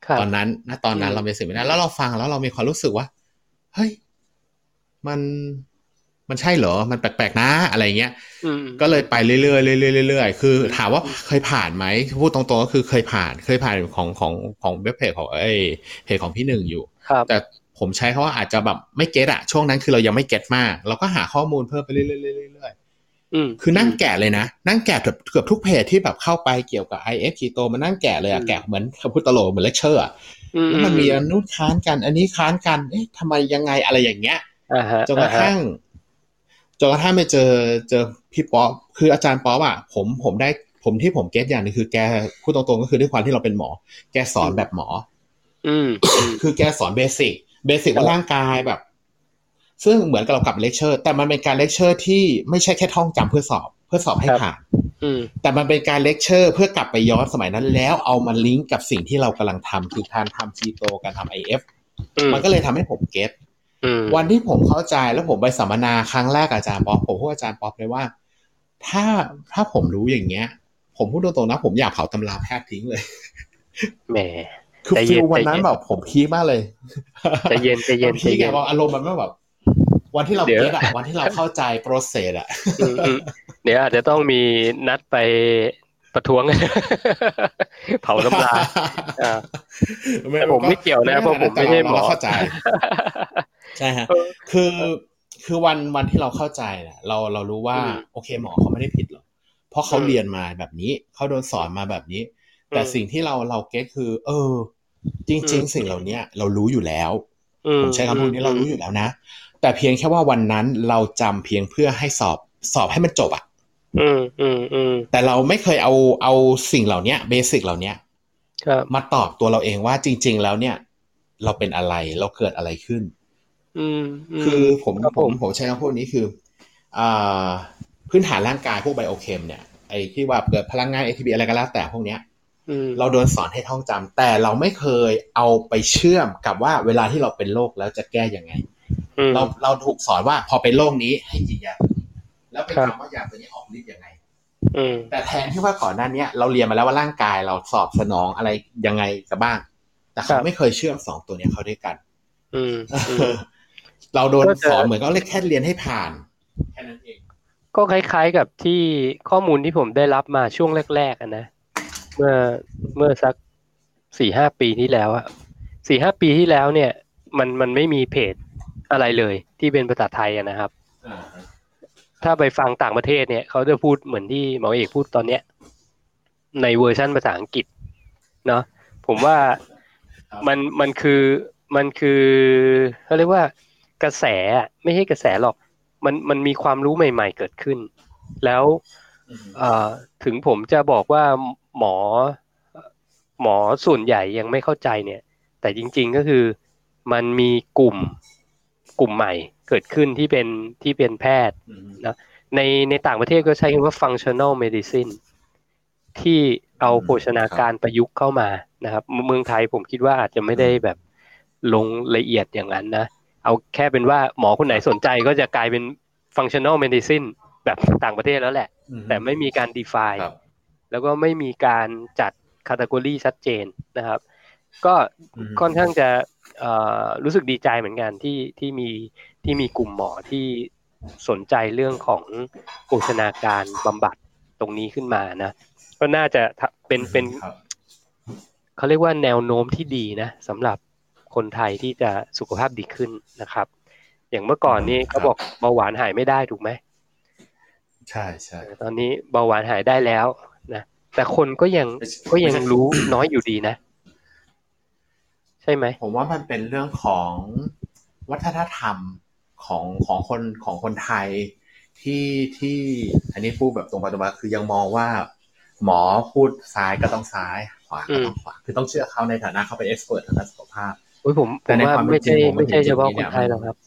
ครับตอนนั้นณตอนนั้นอืมเรา basic ไม่แน่นแล้วเราฟังแล้วเรามีความรู้สึกว่า เฮ้ย มันมันใช่เหรอ มันแปลกๆนะอะไรเงี้ยอืมก็เลยไปเรื่อยๆเรื่อยๆเรื่อยๆ คือถามว่าเคยผ่านไหม พูดตรงๆก็คือเคยผ่าน เคยผ่านของของของเว็บเพจของเอ้ยเพจของพี่หนึ่งอยู่ครับแต่ผมใช้คำว่าอาจจะแบบไม่ get อะช่วงนั้นคือเรายังไม่ get มาก เราก็หาข้อมูลเพิ่มไปเรื่อยๆเรื่อยอืมๆ คือนั่งแกะเลยนะ นั่งแกะเกือบเกือบทุกเพจที่แบบเข้าไปเกี่ยวกับ i f คีโตมันนั่งแกะเลยอะอืมแกะเหมือนคำพูดตลกเหมือนเลคเชอร์อะอืแล้วมันมีอันนู้นค้านกัน อันนี้ค้านกัน เอ๊ะทำไมยังไงอะไรอย่างเงี้ยอ่าฮะจนกระทั่งจนกระทั่งไปเจอเจอพี่ป๊อปคืออาจารย์ป๊อปอะผมผมได้ผมที่ผม get อย่างหนึ่งคือแกพูดตรงๆก็คือด้วยความที่เราเป็นหมอ แกสอนแบบหมอ อืมอืมคือแกสอน basic basic ว่าร่างกายแบบ ซึ่งเหมือนกับเรากลับเลคเชอร์ แต่มันเป็นการเลคเชอร์ที่ไม่ใช่แค่ท่องจำเพื่อสอบ เพื่อสอบให้ผ่านอืมแต่มันเป็นการเลคเชอร์เพื่อกลับไปย้อนสมัยนั้น แล้วเอามาลิงก์กับสิ่งที่เรากำลังทำคือการทำคีโตการทำ IFอืมมันก็เลยทำให้ผม get อืมวันที่ผมเข้าใจแล้วผมไปสัมมนาครั้งแรกกับอาจารย์ป๊อปผมพูดกับอาจารย์ป๊อปเลยว่า ถ้าถ้าผมรู้อย่างเงี้ย ผมพูดตรงๆนะผมอยากเผาตำราแพทย์ทิ้งเลยแหมคือใจเย็ฟินลวันนั้นใจเย็นแบบผม peak มากเลยใจเย็นใจเย็นพีคใจเย็แกนว่าอารมณ์มันไม่แบบ วันที่เราเดี๋ยวเก็ตอะวันที่เราเข้าใจ process อะอืมอืมเดี๋ยวอาจจะต้องมีนัดไปประท้วง เผาน้ำลายอ่าแต่ผมไม่เกี่ยวนะเพราะผมไม่ใช่หมอเราเข้าใจใช่ฮะเออคือคือวันวันที่เราเข้าใจน่ะเราเรารู้ว่าอืมโอเคหมอเขาไม่ได้ผิดหรอกเพราะเขาอืมเรียนมาแบบนี้เขาโดนสอนมาแบบนี้ แต่อืมสิ่งที่เราเราเก็ตคือ เออ จริงอืมๆสิ่งเหล่านี้เรารู้อยู่แล้วอืผมใช้คำพูดนี้เรารู้อยู่แล้วนะ แต่เพียงแค่ว่าวันนั้นเราจำเพียงเพื่อให้สอบสอบให้มันจบอะอืมอืมอืมแต่เราไม่เคยเอาเอาสิ่งเหล่านี้เบสิกเหล่านี้ครับมาตอบตัวเราเองว่าจริง ๆ แล้วเนี่ย เราเป็นอะไรเราเกิดอะไรขึ้น อืมมคือผมครับผผมมผมใช้คำพูดนี้คืออ่าพื้นฐานร่างกายพวกไบโอเคมเนี่ยไอ้ที่ว่าเกิดพลังงาน ATP อะไรก็แล้วแต่พวกเนี้ยอืมเราโดนสอนให้ท่องจำแต่เราไม่เคยเอาไปเชื่อมกับว่าเวลาที่เราเป็นโรคแล้วจะแก้ยังไงอืม เราเราถูกสอนว่าพอเป็นโรคนี้ให้กินยาแล้วไปครับทำว่ายาตัวนี้ออกฤทธิ์ยังไงอืมแต่แทนที่ว่าก่อนหน้าเนี้ยเราเรียนมาแล้วว่าร่างกายเราสอบสนองอะไรยังไงกับบ้าง แต่ครัเขาบไม่เคยเชื่อมสองตัวเนี้ยเข้าด้วยกันอืมอืมเราโดนก็จะสอนเหมือนก็เรียกแค่เรียนให้ผ่านแค่นั้นเองก็คล้ายๆกับที่ข้อมูลที่ผมได้รับมาช่วงแรกๆอะนะเมื่อเมื่อสักสี่ห้าปีที่แล้วอะสี่ห้าปีที่แล้วเนี่ย มันมันไม่มีเพจ อะไรเลยที่เป็นภาษาไทยอะนะครับถ้าไปฟังต่างประเทศเนี่ยเขาจะพูดเหมือนที่หมอเอกพูดตอนเนี้ย ในเวอร์ชันภาษาอังกฤษ เนาะผมว่าครับมันมันคือมันคือเขาเรียกว่ากระแสอะไม่ใช่กระแสหรอก มันมันมีความรู้ใหม่ ๆ เกิดขึ้น แล้วอืมเอ่อถึงผมจะบอกว่าหมอ หมอส่วนใหญ่ยังไม่เข้าใจเนี่ย แต่จริง ๆก็คือมันมีกลุ่ม กลุ่มใหม่เกิดขึ้นที่เป็นที่เป็นแพทย์อืมในในต่างประเทศก็ใช้คำว่า functional medicine ที่เอาอืมโภชนาการประยุกต์เข้ามานะครับ เมืองไทยผมคิดว่าอาจจะไม่ได้แบบลงละเอียดอย่างนั้นนะ เอาแค่เป็นว่าหมอคนไหนสนใจก็จะกลายเป็น functional medicine แบบต่างประเทศแล้วแหละอืมแต่ไม่มีการ define ครับแล้วก็ไม่มีการจัดคาต e ก o r y ชัดเจนนะครับ ก็อืมค่อนข้างจะเอ่อ รู้สึกดีใจเหมือนกันที่ที่มีที่มีกลุ่มหมอที่สนใจเรื่องของโภชนาการบำบัดตรงนี้ขึ้นมานะก็น่าจะทะเป็นเป็นครับเขาเรียกว่าแนวโน้มที่ดีนะสำหรับคนไทยที่จะสุขภาพดีขึ้นนะครับ อย่างเมื่อก่อนนี้ครับเขาบอกเบาหวานหายไม่ได้ถูกไหมใช่ใช่ตอนนี้เบาหวานหายได้แล้วนะแต่คนก็ยังไม่ใช่ก็ยังไม่ใช่รู้น้อยอยู่ดีนะใช่ไหมผมว่ามันเป็นเรื่องของวัฒนธรรมของของคนของคนไทยที่ที่อันนี้พูดแบบตรงไปตรงมาคือยังมองว่า หมอพูดซ้ายก็ต้องซ้าย ขวาก็ต้องขวา คือต้องเชื่อเขาในฐานะเขาเป็นเอ็กซ์เพรสทางด้านสุขภาพโอ้ยผมผแต่มในว่าความเป็นไม่ใช่จริงผมไม่ใช่เห็นเฉพาะอย่างนี้คนไทยเนี่ยหรอกครับ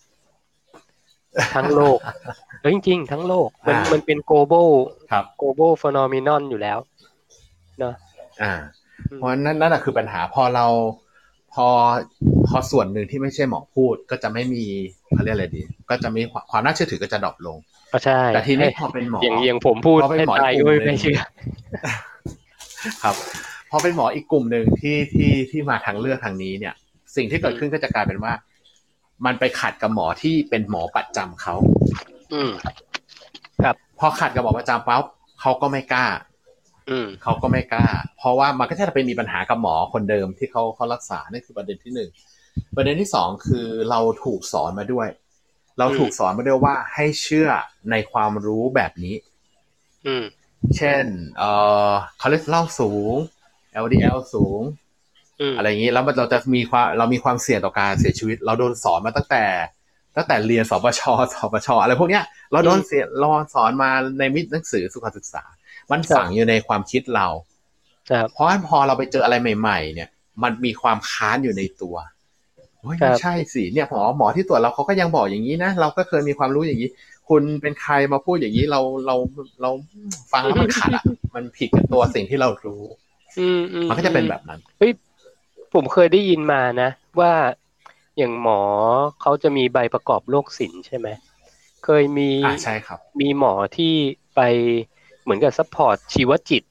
ทั้งโลกเออจริงๆทั้งโลกมันอ่ามัมันเป็น global ครับ global phenomenon อยู่แล้วเนอะอ่าอืมเพราะนั่นนั่นแหะคือปัญหาพอเรา พอพอส่วนหนึ่งที่ไม่ใช่หมอพูดก็จะไม่มีเขาเรียกอะไรดี ก็จะมีความความน่าเชื่อถือก็จะดรอปลงก็ใช่ แต่ทีนี้ให้พอเป็นหมออย่างอย่างผมพูดพอเป็นให้หมอตายอีกก็กลุ่ไม่มหนึ่งไม่เชื่อ ครับ พอเป็นหมออีกกลุ่มหนึ่งที่ที่ที่มาทางเลือกทางนี้เนี่ย สิ่งที่เกิดขึ้นก็จะกลายเป็นว่า มันไปขัดกับหมอที่เป็นหมอประจำเขาอืมพอขัดกับหมอประจำปั๊บเขาก็ไม่กล้าอืม เขาก็ไม่กล้า เพราะว่ามันก็จะไปมีปัญหากับหมอคนเดิมที่เขาเขารักษานี่คือประเด็นที่หนึ่งประเด็นที่สองคือเราถูกสอนมาด้วย เราถูกสอนมาด้วยว่าให้เชื่อในความรู้แบบนี้ อืมเช่น เอ่อคอเลสเตอรอลสูง LDL สูงอืมอะไรอย่างนี้แล้วมันเราจะมีความเรามีความเสี่ยงต่อการเสียชีวิต เราโดนสอนมาตั้งแต่ ตั้งแต่เรียนสปชสปชอะไรพวกเนี้ย เราโดนเสียเราสอนมาในมิตรหนังสือสุขศึกษา มันฝังอยู่ในความคิดเราครับเพราะฉะนั้นพอเราไปเจออะไรใหม่ ๆ เนี่ย มันมีความค้านอยู่ในตัวเฮ้ยครับไม่ใช่สิเนี่ยหมอหมอที่ตรวจเราเขาก็ยังบอกอย่างนี้นะเราก็เคยมีความรู้อย่างนี้ คุณเป็นใครมาพูดอย่างนี้เราเราเราฟังแล้วมันขัดอะมันผิดกับตัวสิ่งที่เรารู้ อืมอืมมันก็จะเป็นแบบนั้นผมเคยได้ยินมานะ ว่าอย่างหมอเขาจะมีใบประกอบโรคศิลป์ใช่ไหมเคยมีอ่าใช่ครับ มีหมอที่ไปเห มือนกับ support ชีวจิต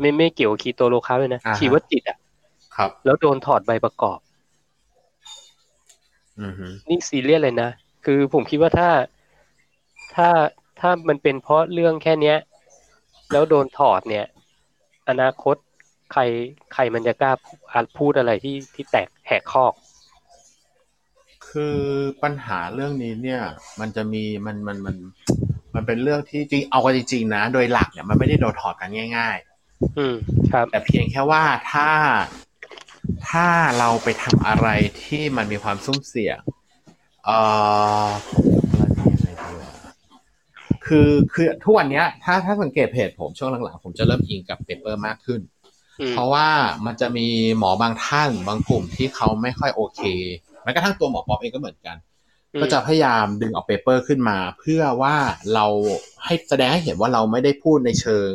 ไม่ไม่เกี่ยวกับคีโต low carb เลยนะอ่าฮะชีวจิตอะครับ แล้วโดนถอดใบประกอบอือฮึนี่ซีเรียสเลยนะ คือผมคิดว่าถ้าถ้าถ้ามันเป็นเพราะเรื่องแค่เนี้ย แล้วโดนถอดเนี่ย อนาคตใครใครมันจะกล้าพูดอะไรที่ที่แตกแหกคอกคือปัญหาเรื่องนี้เนี่ย มันจะมีมันมันมัน มันเป็นเรื่องที่จริงเอากันจริงๆนะ โดยหลักเนี่ยมันไม่ได้โดนถอดกันง่าย ๆ อืมครับ แต่เพียงแค่ว่าถ้าถ้าเราไปทำอะไรที่มันมีความสุ่มเสี่ยง เอ่อผมจะพูดยังไงดีวะคือคือทุกวันเนี้ยถ้าถ้าสังเกตเพจผมช่วงหลังๆ ผมจะเริ่มอิงกับ paper มากขึ้นอืมเพราะว่ามันจะมีหมอบางท่านบางกลุ่มที่เขาไม่ค่อยโอเคแม้กระทั่งตัวหมอป๊อปเองก็เหมือนกัน ก็จะพยายามดึงเอา paper ขึ้นมา เพื่อว่าเราให้แสดงให้เห็นว่าเราไม่ได้พูดในเชิง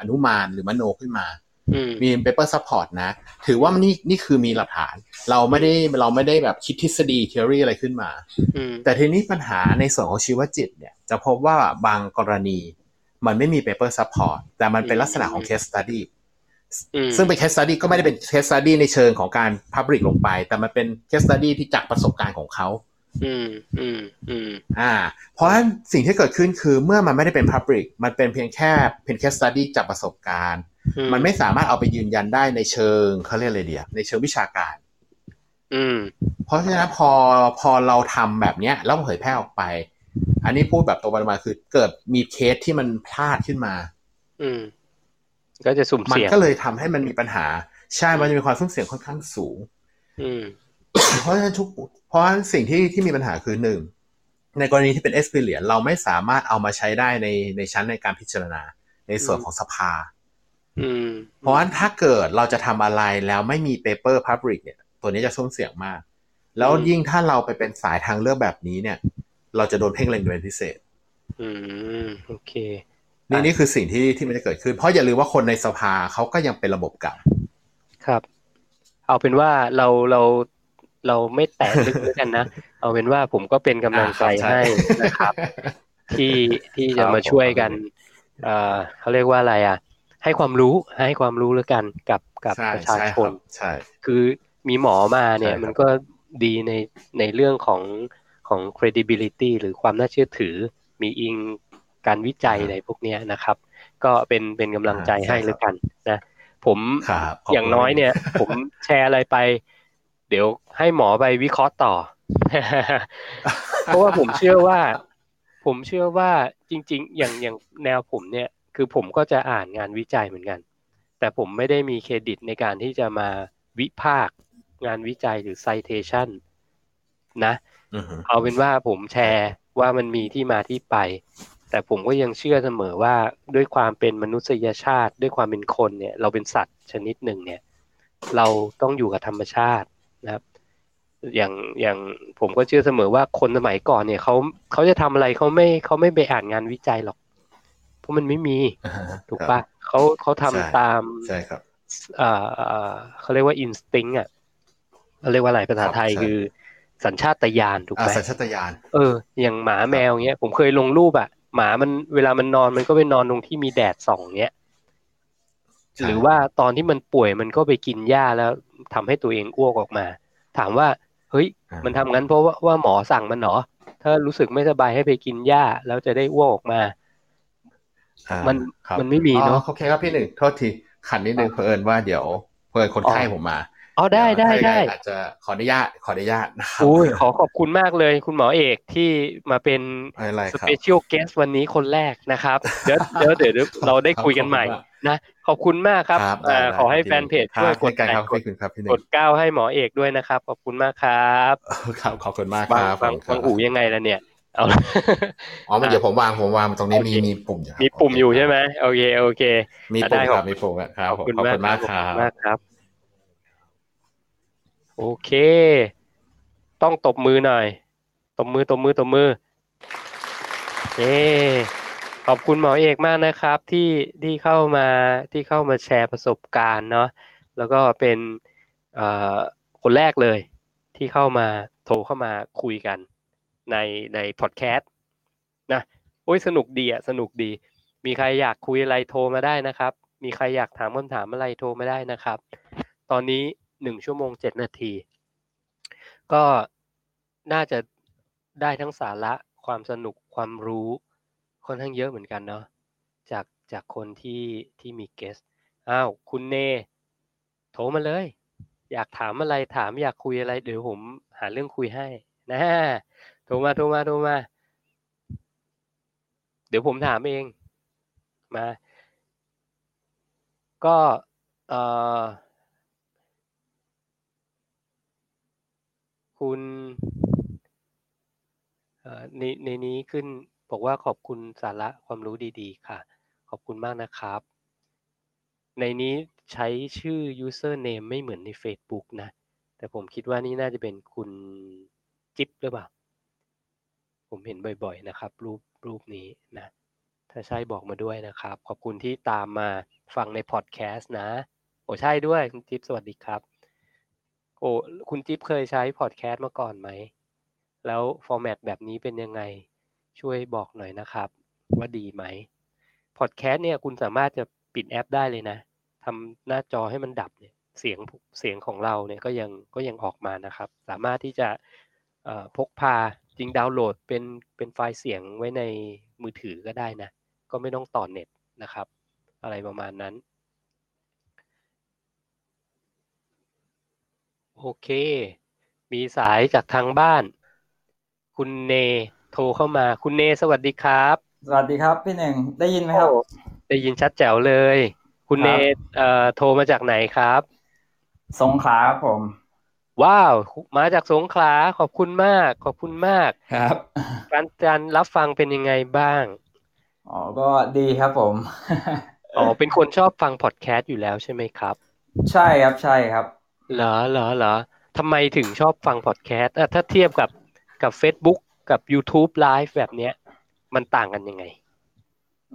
อนุมานหรือมโนขึ้นมาอืมมี paper support นะ ถือว่านี่นี่คือมีหลักฐาน เราไม่ได้เราไม่ได้แบบคิดทฤษฎี t h e o r y อะไรขึ้นมาอืมแต่ทีนี้ปัญหาในส่วนของชีวจิตเนี่ย จะพบว่าบางกรณีมันไม่มี paper support แต่มันเป็นลักษณะของ case study อืมซึ่งเป็น case study ก็ไม่ได้เป็น case study ในเชิงของการ publish ลงไป แต่มันเป็น case study ที่จากประสบการณ์ของเขา อืมอืมอืมอ่า เพราะฉะนั้นสิ่งที่เกิดขึ้นคือเมื่อมันไม่ได้เป็น public มันเป็นเพียงแค่เป็น case study จากประสบการณ์อืมันไม่สามารถเอาไปยืนยันได้ในเชิงเขาเรียกอะไรเดียในเชิงวิชาการ อืม เพราะฉะนั้นพอพอเราทำแบบเนี้ยแล้วเผยแพร่ออกไป อันนี้พูดแบบตรงไปตรงมาคือเกิดมีเคสที่มันพลาดขึ้นมา อืม ก็จะสุ่มมันเสี่ยงก็เลยทำให้มันมีปัญหา ใช่มันจะมีความสุ่มเสี่ยงค่อนข้างสูง อืมเพราะฉะนั้นทุกเพ ราะฉะนั้นสิ่งที่ที่มีปัญหาคือหนึ่งในกรณีที่เป็น experience เราไม่สามารถเอามาใช้ได้ในในชั้นในการพิจารณา ในส่วนของสภาอืมเพราะฉะนั้นถ้าเกิดเราจะทำอะไรแล้วไม่มี paper public เนี่ย ตัวนี้จะสุ่มเสี่ยงมาก แล้วยิ่งถ้าเราไปเป็นสายทางเลือกแบบนี้เนี่ย เราจะโดนเพ่งเล็งเป็นพิเศษ อืมโอเค นี่นี่คือสิ่งที่ที่มันจะเกิดขึ้น เพราะอย่าลืมว่าคนในสภาเขาก็ยังเป็นระบบเก่าครับ เอาเป็นว่าเราเรา เราไม่แตะลึกแล้วกันนะ เอาเป็นว่าผมก็เป็นกำลังใจอ่าครับใช่ให้นะครับ ที่ที่ครัจะบมาช่วยกันผมเอ่อเขาเรียกว่าอะไรอะ ให้ความรู้ให้ความรู้แล้วกันกับกับใช่ประชาใช่ชครันบใช่คือมีหมอมาเนี่ยใช่ครับมันก็ดีในในเรื่องของของ credibility หรือความน่าเชื่อถือมีอิงการวิจัยอะไรพวกเนี้ยนะครับ ก็เป็นเป็นกำลังใจให้แล้วกันนะ ผมครับขบคุณอย่างน้อยเนี่ย ผมแชร์อะไรไป เดี๋ยวให้หมอไปวิเคราะห์ต่อ เพราะว่าผมเชื่อว่า ผมเชื่อว่าจริง ๆ อย่างอย่างแนวผมเนี่ย คือผมก็จะอ่านงานวิจัยเหมือนกัน แต่ผมไม่ได้มีเครดิตในการที่จะมาวิพากษ์งานวิจัยหรือ citation นะอือฮึเอาเป็นว่าผมแชร์ว่ามันมีที่มาที่ไป แต่ผมก็ยังเชื่อเสมอว่าด้วยความเป็นมนุษยชาติ ด้วยความเป็นคนเนี่ย เราเป็นสัตว์ชนิดหนึ่งเนี่ย เราต้องอยู่กับธรรมชาติ นะครับ อย่างอย่างผมก็เชื่อเสมอว่าคนสมัยก่อนเนี่ยเขาเขาจะทำอะไรเขาไม่เขาไม่ไปอ่านงานวิจัยหรอก เพราะมันไม่มีอ่าฮะถูกปะเขาเขาทำใช่ตามใช่ครับอ่าอ่าเขาเรียกว่าอินสติ้งอะเขาเรียกว่าอะไรภาษาไทยครับใช่คือสัญชาตญาณถูกอ่าไหมสัญชาตญาณเออ อย่างหมาแมวเงี้ย ผมเคยลงรูปอะ หมามันเวลามันนอนมันก็ไปนอนตรงที่มีแดดส่องเงี้ยใช่ หรือว่าตอนที่มันป่วยมันก็ไปกินหญ้าแล้วทำให้ตัวเองอ้วกออกมา ถามว่าเฮ้ยอ่ามันทำงั้นเพราะว่าว่าหมอสั่งมันเหรอถ้ารู้สึกไม่สบายให้ไปกินหญ้าแล้วจะได้อ้วกออกมาอ่ามันครับมันไม่มีเนอะอ๋อโอเคครับพี่หนึ่งโทษทีขันนิดนึงเผอิญว่าเดี๋ยวเผอิญคนไข้ผมมา อ๋อได้ได้เยวถ้าได้ยังงอาจจะขออนุญาตขออนุญาตนะครับอุ้ยขอขอบคุณมากเลยคุณหมอเอกที่มาเป็นไม่เป็นไรสครับเปเชียลเกสวันนี้คนแรกนะครับเดี๋ยวเดี๋ยวเดี๋ยวเดี๋ยวเราได้คุยกันใหม่นะขอบคุณมากครับครับอ่าได้ขอให้ได้แฟนเพจครับช่วยกดเช่นกันไลครับค์กดขอบคุณครับพี่หนึ่กงดก้าวให้หมอเอกด้วยนะครับ ขอบคุณมากครับครับขอบคุณมากบาคงรับบางขอบคุณครับางหูยังไงล่ะเนี่ยเอาอ๋อมันเดี๋ยวผมวางผมวางตรงนี้โอเคมีมีปุ่มอยู่ครับมีปุ่มอยู่ใช่ไหมโอเคโอเค มีอะปุ่ได้มคครัรับบมีปุ่มครับขอบคุณขอบมากคุณมากขอบครัคุณบมากครับ โอเค ต้องตบมือหน่อย ตบมือตบมือตบมือเย้ขอบคุณหมอเอกมากนะครับ ที่ที่เข้ามาที่เข้ามาแชร์ประสบการณ์เนาะแล้วก็เป็นคนแรกเลยที่เข้ามาโทรเข้ามาคุยกันในในพอดแคสต์นะโอ้ยสนุกดีอะสนุกดี มีใครอยากคุยอะไรโทรมาได้นะครับ มีใครอยากถามคำถามอะไรโทรมาได้นะครับ ตอนนี้ หนึ่งชั่วโมงเจ็ดนาที ก็น่าจะได้ทั้งสาระความสนุกความรู้ค่อนข้างเยอะเหมือนกันเนาะจากจากคนที่ที่มีเกสอ้าวคุณเน โทรมาเลย อยากถามอะไรถามอยากคุยอะไรเดี๋ยวผมหาเรื่องคุยให้นะโทรมาโทรมาโทรมา เดี๋ยวผมถามเองมา ก็เอ่อ คุณในในนี้ขึ้นบอกว่าขอบคุณสาระความรู้ดีๆ ค่ะ ขอบคุณมากนะครับ ในนี้ใช้ชื่อ username ไม่เหมือนใน Facebook นะ แต่ผมคิดว่านี่น่าจะเป็นคุณจิ๊บหรือเปล่า ผมเห็นบ่อยๆนะครับ รูปรูปนี้นะ ถ้าใช่บอกมาด้วยนะครับ ขอบคุณที่ตามมาฟังในพอดแคสต์นะ โอ้ใช่ด้วยคุณจิ๊บสวัสดีครับ โอ้คุณจิ๊บเคยใช้พอดแคสต์มาก่อนไหม แล้วฟอร์แมตแบบนี้เป็นยังไง ช่วยบอกหน่อยนะครับ ว่าดีไหมพอดแคสต์เนี่ยคุณสามารถจะปิดแอปได้เลยนะทำหน้าจอให้มันดับเนี่ยเสียงเสียงของเราเนี่ยก็ยังก็ยังออกมานะครับ สามารถที่จะพกพาจริงดาวน์โหลดเป็นเป็นไฟล์เสียงไว้ในมือถือก็ได้นะ ก็ไม่ต้องต่อเน็ตนะครับ อะไรประมาณนั้น โอเค มีสายจากทางบ้าน คุณเนโทรเข้ามา คุณเนสวัสดีครับ สวัสดีครับพี่หนึ่งได้ยินไหมครับโอ้ได้ยินชัดแจ๋วเลย คุณคเนรับเอ่อโทรมาจากไหนครับ สงขลาครับผม ว้าว มาจากสงขลาขอบคุณมาก ขอบคุณมากครับการการรับฟังเป็นยังไงบ้างอ๋อก็ดีครับผมอ๋อเป็นคนชอบฟังพอดแคสต์อยู่แล้วใช่ไหมครับ ใช่ครับใช่ครับ เหรอเหรอเหรอทำไมถึงชอบฟังพอดแคสต์อะถ้าเทียบกับกับ Facebook กับ YouTube Live แบบเนี้ย มันต่างกันยังไง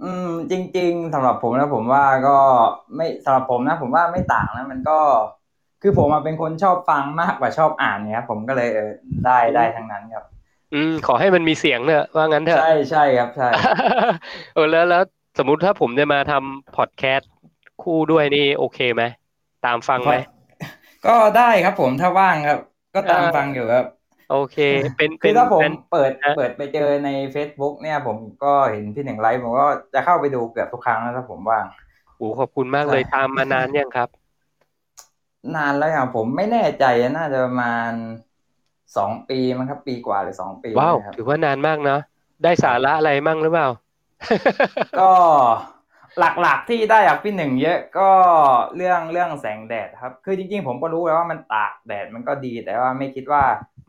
อืม จริง ๆสำหรับผมนะผมว่าก็ไม่สำหรับผมนะ ผมว่าไม่ต่างนะ มันก็คือผมอะเป็นคนชอบฟังมากกว่าชอบอ่านเนี่ยครับผมก็เลยเออได้ได้ทั้งนั้นครับ อืม ขอให้มันมีเสียงเถอะว่างั้นเถอะใช่ใช่ครับใช่เออแล้วแล้วสมมุติถ้าผมจะมาทำพอดแคสต์คู่ด้วยนี่โอเคไหมตามฟังไหม ก็ได้ครับผมถ้าว่างครับ ก็ตามเออฟังอยู่ครับ โอเค เป็นคืเป็อนถ้าผมเป็นเปิดฮะเปิดไปเจอใน Facebook เนี่ย ผมก็เห็นพี่หนึ่งไลฟ์ผมก็จะเข้าไปดูเกือบทุกครั้งนะถ้าผมว่างโอ้ขอบคุณมากเลยใช่ตามมานานยังครับ นานแล้วอย่างผมไม่แน่ใจน่าจะประมาณสองปีมั้งครับ ปีกว่าหรือสองปีว้าวนะครับถือว่านานมากเนาะได้สาระอะไรมั่งหรือเปล่า ก็ หลักๆที่ได้จากพี่หนึ่งเยอะก็เรื่องเรื่องแสงแดดครับ คือจริงๆ ผมก็รู้แล้วว่ามันตากแดดมันก็ดี แต่ว่าไม่คิดว่า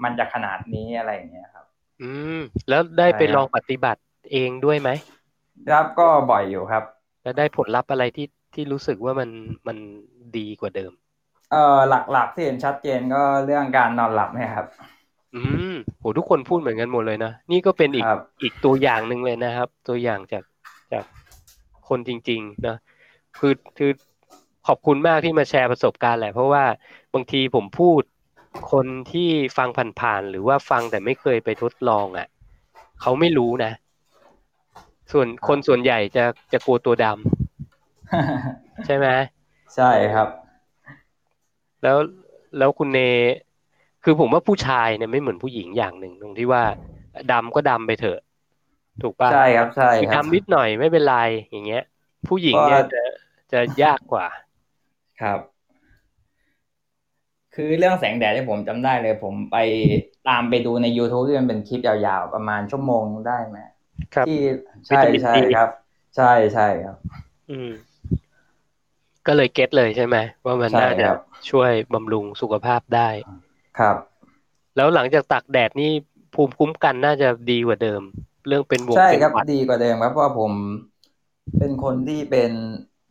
มันจะขนาดนี้อะไรอย่างเงี้ยครับ อืม แล้วได้ไปใช่ครับลองปฏิบัติเองด้วยไหมครับก็บ่อยอยู่ครับ แล้วได้ผลลัพธ์อะไรที่ที่รู้สึกว่ามันมันดีกว่าเดิม เอ่อหลักๆที่เห็นชัดเจนก็เรื่องการนอนหลับเนี่ยครับ อืมโหทุกคนพูดเหมือนกันหมดเลยนะ นี่ก็เป็นอีกครับอีกตัวอย่างหนึ่งเลยนะครับ ตัวอย่างจากจาก คนจริงๆนะคือคือขอบคุณมากที่มาแชร์ประสบการณ์แหละ เพราะว่าบางทีผมพูดคนที่ฟังผ่านๆหรือว่าฟังแต่ไม่เคยไปทดลองอะเขาไม่รู้นะ ส่วนคนส่วนใหญ่จะจะกลัวตัวดำใช่ไหมใช่ครับ แล้วแล้วคุณเน คือผมว่าผู้ชายเนี่ยไม่เหมือนผู้หญิงอย่างหนึ่งตรงที่ว่าดำก็ดำไปเถอะ ถูกป่ะใช่ครับใช่คือครับดำนิดหน่อยไม่เป็นไรอย่างเงี้ย ผู้หญิงเนี่ยก็จะจะยากกว่า ครับ คือเรื่องแสงแดดที่ผมจำได้เลย ผมไปตามไปดูใน YouTube ที่มันเป็นคลิปยาวๆ ประมาณชั่วโมงได้ไหมครับที่ใช่วิตามินใช่ D ครับ ใช่ใช่ครับ อืม ก็เลยเก็ตเลยใช่ไหมว่ามันใช่น่าจะครับช่วยบำรุงสุขภาพได้ครับ แล้วหลังจากตากแดดนี่ภูมิคุ้มกันน่าจะดีกว่าเดิม เรื่องเป็นวงใช่เป็นครับหวัดดีกว่าเดิมครับเพราะว่าผมเป็นคนที่เป็น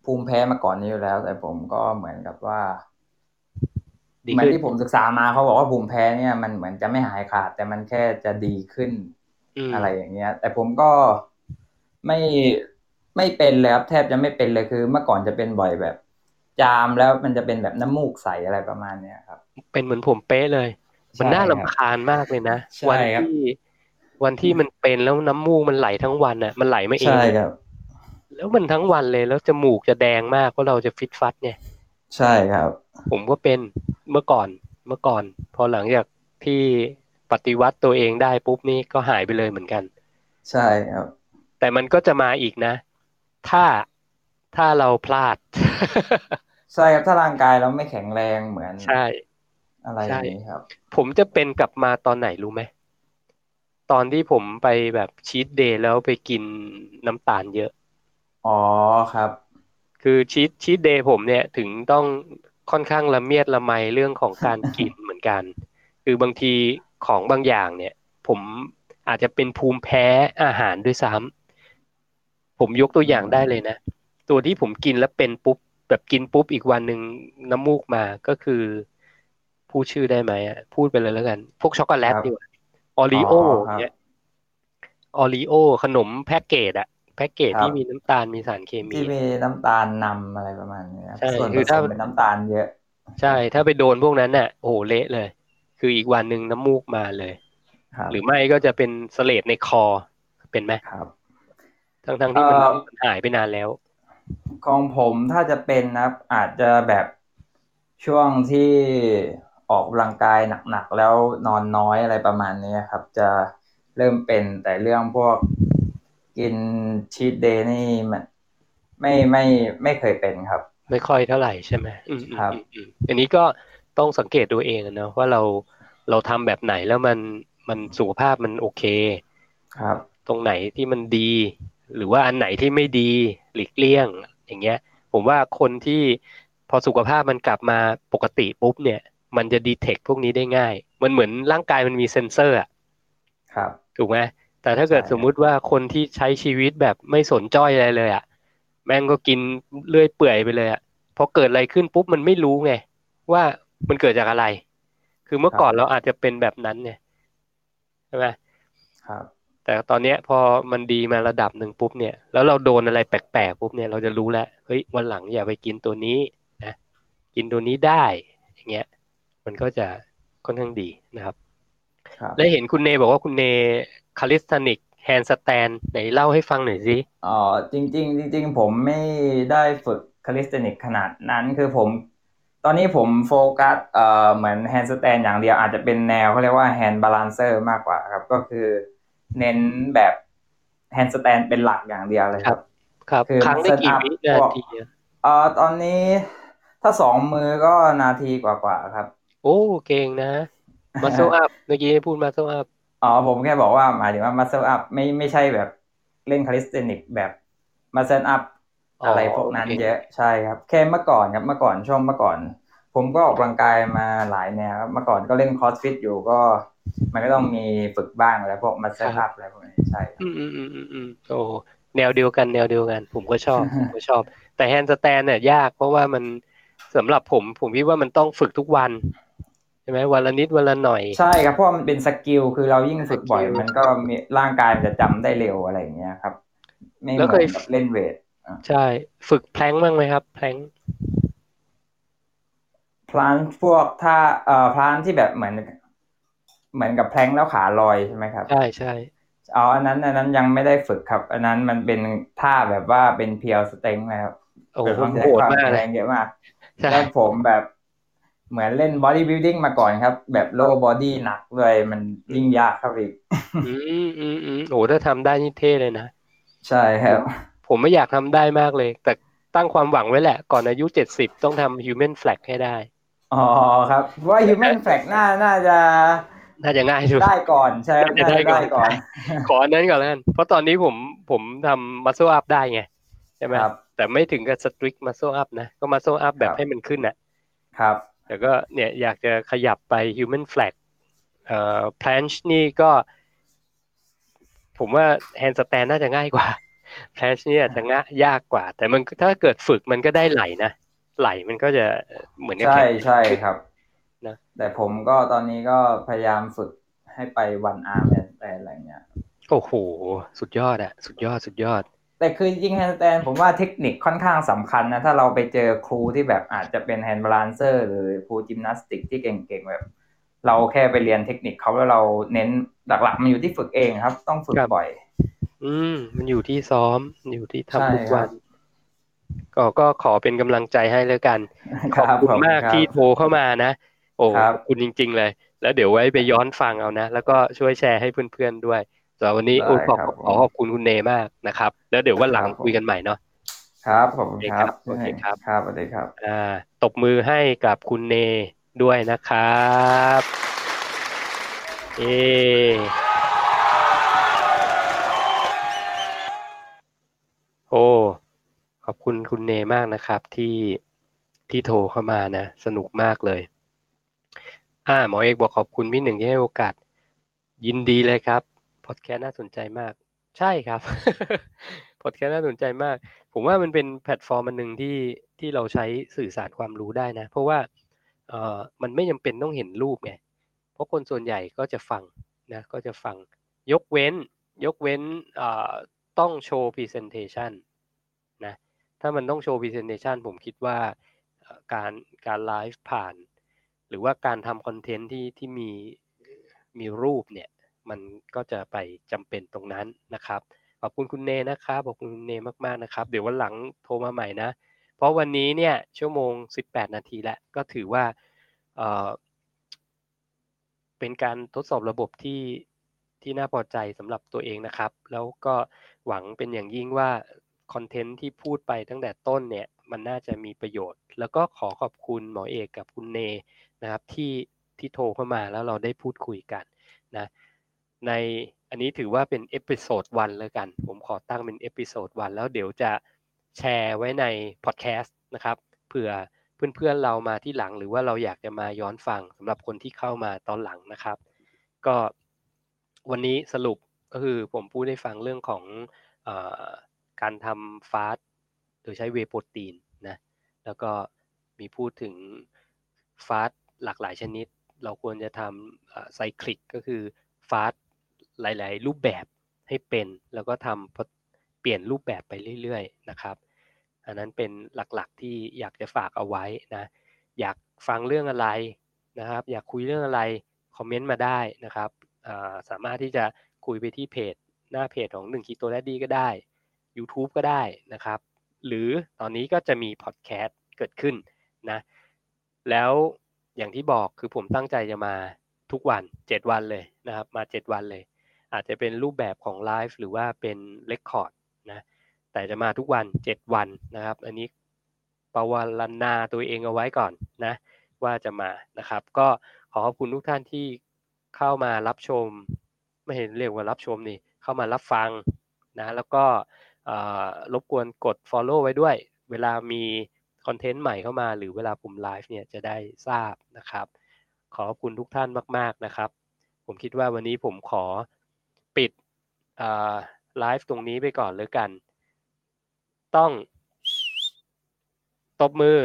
ภูมิแพ้มาก่อนนี้อยู่แล้ว แต่ผมก็เหมือนกับว่าดีเหมือนขึ้นที่ผมศึกษามาเขาบอกว่าภูมิแพ้เนี่ยมันเหมือนจะไม่หายขาด แต่มันแค่จะดีขึ้นมอะไรอย่างเงี้ย แต่ผมก็ไม่ไม่เป็นเลยครับแทบจะไม่เป็นเลยคือ เมื่อก่อนจะเป็นบ่อยแบบ จามแล้วมันจะเป็นแบบน้ำมูกใสอะไรประมาณเนี้ยครับ เป็นเหมือนผมเป๊ะเลย มันน่าใช่ครับรำคาญมากเลยนะใช่วัครับที่ วันที่มันเป็นแล้วน้ำมูกมันไหลทั้งวันอะ มันไหลมาเองใช่ครับ แล้วมันทั้งวันเลยแล้วจมูกจะแดงมากเพราะเราจะฟิตฟัดเนี่ย ใช่ครับ ผมก็เป็นเมื่อก่อนเมื่อก่อน พอหลังจากที่ปฏิวัติตัวเองได้ปุ๊บนี่ก็หายไปเลยเหมือนกัน ใช่ครับ แต่มันก็จะมาอีกนะ ถ้าถ้าเราพลาด ใช่ครับถ้าร่างกายเราไม่แข็งแรงเหมือน ใช่ อะไรอย่างนี้ครับ ผมจะเป็นกลับมาตอนไหนรู้ไหม ตอนที่ผมไปแบบชีตเดย์แล้วไปกินน้ำตาลเยอะ อ๋อครับ คือชีตชีตเดย์ผมเนี่ยถึงต้องค่อนข้างละเมียดละไมเรื่องของการกินเหมือนกัน คือบางทีของบางอย่างเนี่ย ผมอาจจะเป็นภูมิแพ้อาหารด้วยซ้ำผมยกตัวอย่างได้เลยนะ ตัวที่ผมกินแล้วเป็นปุ๊บแบบกินปุ๊บอีกวันหนึ่งน้ำมูกมาก็คือ พูดชื่อได้ไหมอะพูดไปเลยแล้วกัน พวกช็อกโกแลตครับดีกว่า ออรีโออ๋อครับเนี่ยออรีโอขนมแพ็กเกจอะแพ็กเกจครับที่มีน้ำตาลมีสารเคมีที่มีน้ำตาลนำอะไรประมาณนี้ครับใช่ส่วนคืผอสถ้ามเป็นน้ำตาลเยอะ ใช่ ถ้าไปโดนพวกนั้นน่ะโอ้โหเละเลย คืออีกวันหนึ่งน้ำมูกมาเลยครับหรือไม่ก็จะเป็นเสเลดในคอเป็นไหมครับ ทั้งทั้งๆที่มันเอ่อมันหายไปนานแล้ว ของผมถ้าจะเป็นนะครับอาจจะแบบช่วงที่ ออกกำลังกายหนักๆแล้วนอนน้อยอะไรประมาณนี้ครับ จะเริ่มเป็นแต่เรื่องพวกกินชีทเดย์นี่มันไม่ไม่ไม่เคยเป็นครับ ไม่ค่อยเท่าไหร่ใช่ไหมอืมอืมครับอืมอืมอันนี้ก็ต้องสังเกตตัวเองอะเนอะว่าเราเราทำแบบไหนแล้วมันมันสุขภาพมันโอเค ครับ ตรงไหนที่มันดี หรือว่าอันไหนที่ไม่ดีหลีกเลี่ยง อย่างเงี้ย ผมว่าคนที่พอสุขภาพมันกลับมาปกติปุ๊บเนี่ย มันจะดีเทคพวกนี้ได้ง่าย มันเหมือนร่างกายมันมีเซ็นเซอร์อะครับ ถูกไหมแต่ถ้าเกิดใช่สมมุติว่าคนที่ใช้ชีวิตแบบไม่สนจ้อยอะไรเลยอะแม่งก็กินเลื่อยเปื่อยไปเลยอะพอเกิดอะไรขึ้นปุ๊บมันไม่รู้ไง ว่ามันเกิดจากอะไร คือเมื่อก่อนเราอาจจะเป็นแบบนั้นไงใช่ไหมครับแต่ตอนเนี้ยพอมันดีมาระดับหนึ่งปุ๊บเนี่ย แล้วเราโดนอะไรแปลกๆปุ๊บเนี่ยเราจะรู้แล้วเฮ้ยวันหลังอย่าไปกินตัวนี้นะกินตัวนี้ได้อย่างเงี้ย มันก็จะค่อนข้างดีนะครับครับและเห็นคุณเนบอกว่าคุณเน calisthenics handstand ไหนเล่าให้ฟังหน่อยสิอ๋อจริงๆจริงๆผมไม่ได้ฝึก calisthenics ขนาดนั้นคือผม ตอนนี้ผมโฟกัสเอ่อเหมือน handstand อย่างเดียวอาจจะเป็นแนวเขาเรียกว่า hand balancer มากกว่าครับ ก็คือเน้นแบบ handstand เป็นหลักอย่างเดียวเลยครับ ครับคือค้างได้กี่ muscle up วินาพวกทีอะเอ่อตอนนี้ถ้าสองมือก็นาทีกว่าๆครับ โอ้ เก่งนะ muscle up เมื่อกี้พูด muscle up อ๋อผมแค่บอกว่าหมายถึงว่า muscle up ไม่ไม่ใช่แบบเล่น calisthenics แบบ muscle up อะไรพวกนั้นเยอะใช่ครับ แค่เมื่อก่อนครับเมื่อก่อนช่วงเมื่อก่อน ผมก็ออกกำลังกายมาหลายแนวครับเมื่อก่อนก็เล่น CrossFit อยู่ก็ มันก็ต้องมีฝึกบ้างแล้วพวก muscle up อะไรพวกนี้ใช่ครับอืมอืมอืมอืมอืมโอ้แนวเดียวกันแนวเดียวกัน ผมก็ชอบผมก็ชอบ แต่ handstand เนี่ยยากเพราะว่ามันสำหรับผมผมคิดว่ามันต้องฝึกทุกวัน ใช่ไหมวันละนิดวันละหน่อย ใช่ครับเพราะมันเป็น skill คือเรายิ่งฝึกบ่อย skill มันก็มีร่างกายมันจะจำได้เร็วอะไรอย่างเงี้ยครับไม่เหแล้วมืเคอยนกับเล่น weightใช่ ฝึก planche บ้างไหมครับ plank planche พวกถ้าเอ่อ planche ที่แบบเหมือน เหมือนกับ plank แล้วขาลอยใช่ไหมครับ ใช่ใช่อ๋ออันนั้นอันนั้นยังไม่ได้ฝึกครับ อันนั้นมันเป็นท่าแบบว่าเป็น pure strength นะครับโอ้โหเป็นผมใช้โหดความมากแข็งเลแรยงเยอะมากใช่แล้วผมแบบ เหมือนเล่นบอดี้บิ l ดิ้งมาก่อนครับ แบบ lower body หนักเลยมันยิ่งยากครับอีกอืมอืมอืมโอ้ถ้าทำได้นี่เท่เลยนะ ใช่ครับ ผมไม่อยากทำได้มากเลย แต่ตั้งความหวังไว้แหละ ก่อนอายุเจ็ดสิบต้องทำ human flag ให้ได้ อ๋อครับ ว่า human flag น่าน่าจะน่าจะง่ายสุดได้ก่อนใช่ครับน่าน่าจะจะได้ได้ก่ก่ออนนขออันนั้นก่อนแล้วกันเพราะตอนนี้ผมผมทำ muscle up ได้ไงใช่ไหมครับแต่ไม่ถึงกับ strict muscle up นะ ก็ muscle up แบบครับให้มันขึ้นน่ะครับ แต่ก็เนี่ยอยากจะขยับไป human flag เอ่อ planche นี่ก็ ผมว่า handstand น่าจะง่ายกว่า planche นี่อาจจะง่ายยากกว่า แต่มันถ้าเกิดฝึกมันก็ได้ไหลนะ ไหลมันก็จะเหมือนกับใช่แข็งใช่ครับนะแต่ผมก็ตอนนี้ก็พยายามฝึกให้ไป one arm แต่อะไรเงี้ยโอ้โห สุดยอดอะสุดยอดสุดยอด แต่คือจริง handstand ผมว่าเทคนิคค่อนข้างสำคัญนะ ถ้าเราไปเจอครูที่แบบอาจจะเป็น hand balancer หรือครู gymnastic ที่เก่งๆแบบ เราแค่ไปเรียนเทคนิคเขาแล้วเราเน้นหลักๆ มันอยู่ที่ฝึกเองครับ ต้องฝึกครับบ่อย อืม มันอยู่ที่ซ้อมอยู่ที่ใช่ทำทุกครัวับนก็ก็ขอเป็นกำลังใจให้แล้วกัน ขอบคุณมากรับที่โทรเข้ามานะ โอ้ครับขอบคุณจริง ๆ เลย แล้วเดี๋ยวไว้ไปย้อนฟังเอานะ แล้วก็ช่วยแชร์ให้เพื่อนๆด้วย สำหรับวันนี้ได้โอ้ขอครับขอขอบคุณคุณเนมากนะครับ แล้วเดี๋ยววันหลังครับผมคุยกันใหม่เนาะครับขอบคุณครับโอเคครับครับสวัสดีครับอ่าตบมือให้กับคุณเนด้วยนะครับเอโอ้ขอบคุณคุณเนมากนะครับ ที่ที่โทรเข้ามานะ สนุกมากเลย อ่าหมอเอกบอกขอบคุณพี่หนึ่งที่ให้โอกาสยินดีเลยครับ พอดแคสต์น่าสนใจมาก ใช่ครับพอดแคสต์น่าสนใจมาก ผมว่ามันเป็นแพลตฟอร์มอันหนึ่งที่ที่เราใช้สื่อสารความรู้ได้นะ เพราะว่าเอ่อมันไม่จำเป็นต้องเห็นรูปไงเพราะคนส่วนใหญ่ก็จะฟังนะก็จะฟังยกเว้น ยกเว้นเอ่อต้องโชว์ presentation นะถ้ามันต้องโชว์ presentation ผมคิดว่าการการไลฟ์ผ่าน หรือว่าการทำคอนเทนต์ที่ที่มีมีรูปเนี่ย มันก็จะไปจำเป็นตรงนั้นนะครับ ขอบคุณคุณเนนะครับ ขอบคุณคุณเนมากๆนะครับ เดี๋ยววันหลังโทรมาใหม่นะ เพราะวันนี้เนี่ยชั่วโมง 18 นาทีแล้วก็ถือว่าเป็นการทดสอบระบบที่ที่น่าพอใจสำหรับตัวเองนะครับ แล้วก็หวังเป็นอย่างยิ่งว่า content ที่พูดไปตั้งแต่ต้นเนี่ยมันน่าจะมีประโยชน์ แล้วก็ขอขอบคุณหมอเอกกับคุณเนนะครับที่ที่โทรเข้ามาแล้วเราได้พูดคุยกันนะ ในอันนี้ถือว่าเป็น episode one แล้วกัน ผมขอตั้งเป็น episode one แล้วเดี๋ยวจะแชร์ไว้ในพอดแคสต์นะครับเผื่อเพื่อนๆเรามาที่หลังหรือว่าเราอยากจะมาย้อนฟังสำหรับคนที่เข้ามาตอนหลังนะครับ ก็วันนี้สรุปก็คือผมพูดให้ฟังเรื่องของอการทำฟาสต์โดยใช้เวโปรตีนนะแล้วก็มีพูดถึงฟาสต์หลากหลายชนิด เราควรจะทำไซคลิกก็คือฟาสต์ หลาย ๆ รูปแบบให้เป็น แล้วก็ทำเปลี่ยนรูปแบบไปเรื่อย ๆ นะครับ อันนั้นเป็นหลักๆที่อยากจะฝากเอาไว้นะ อยากฟังเรื่องอะไรนะครับ อยากคุยเรื่องอะไร คอมเมนต์มาได้นะครับ สามารถที่จะคุยไปที่เพจ หน้าเพจของ1 k ิโต d ดดีก็ได้ YouTube ก็ได้นะครับ หรือตอนนี้ก็จะมีพอดแคสต์เกิดขึ้นนะ แล้วอย่างที่บอกคือผมตั้งใจจะมาทุกวัน 7 วันเลยนะครับ มา 7 วันเลย อาจจะเป็นรูปแบบของไลฟ์หรือว่าเป็นเรคคอร์ดนะแต่จะมาทุกวัน 7 วันนะครับ อันนี้ประวารณาตัวเองเอาไว้ก่อนนะว่าจะมานะครับ ก็ขอขอบคุณทุกท่านที่เข้ามารับชม ไม่เห็นเรียกว่ารับชมนี่เข้ามารับฟังนะแล้วก็รบกวนกด Follow ไว้ด้วย เวลามีคอนเทนต์ใหม่เข้ามา หรือเวลาผมไลฟ์เนี่ยจะได้ทราบนะครับ ขอขอบคุณทุกท่านมาก ๆนะครับ ผมคิดว่าวันนี้ผมขอ ไลฟ์ตรงนี้ไปก่อนเลยกัน ต้อง ตบมือ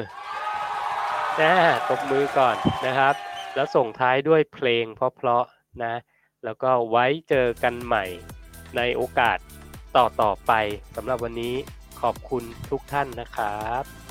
นะตบมือก่อนนะครับ แล้วส่งท้ายด้วยเพลงเพราะๆนะ แล้วก็ไว้เจอกันใหม่ในโอกาสต่อๆไปสำหรับวันนี้ขอบคุณทุกท่านนะครับ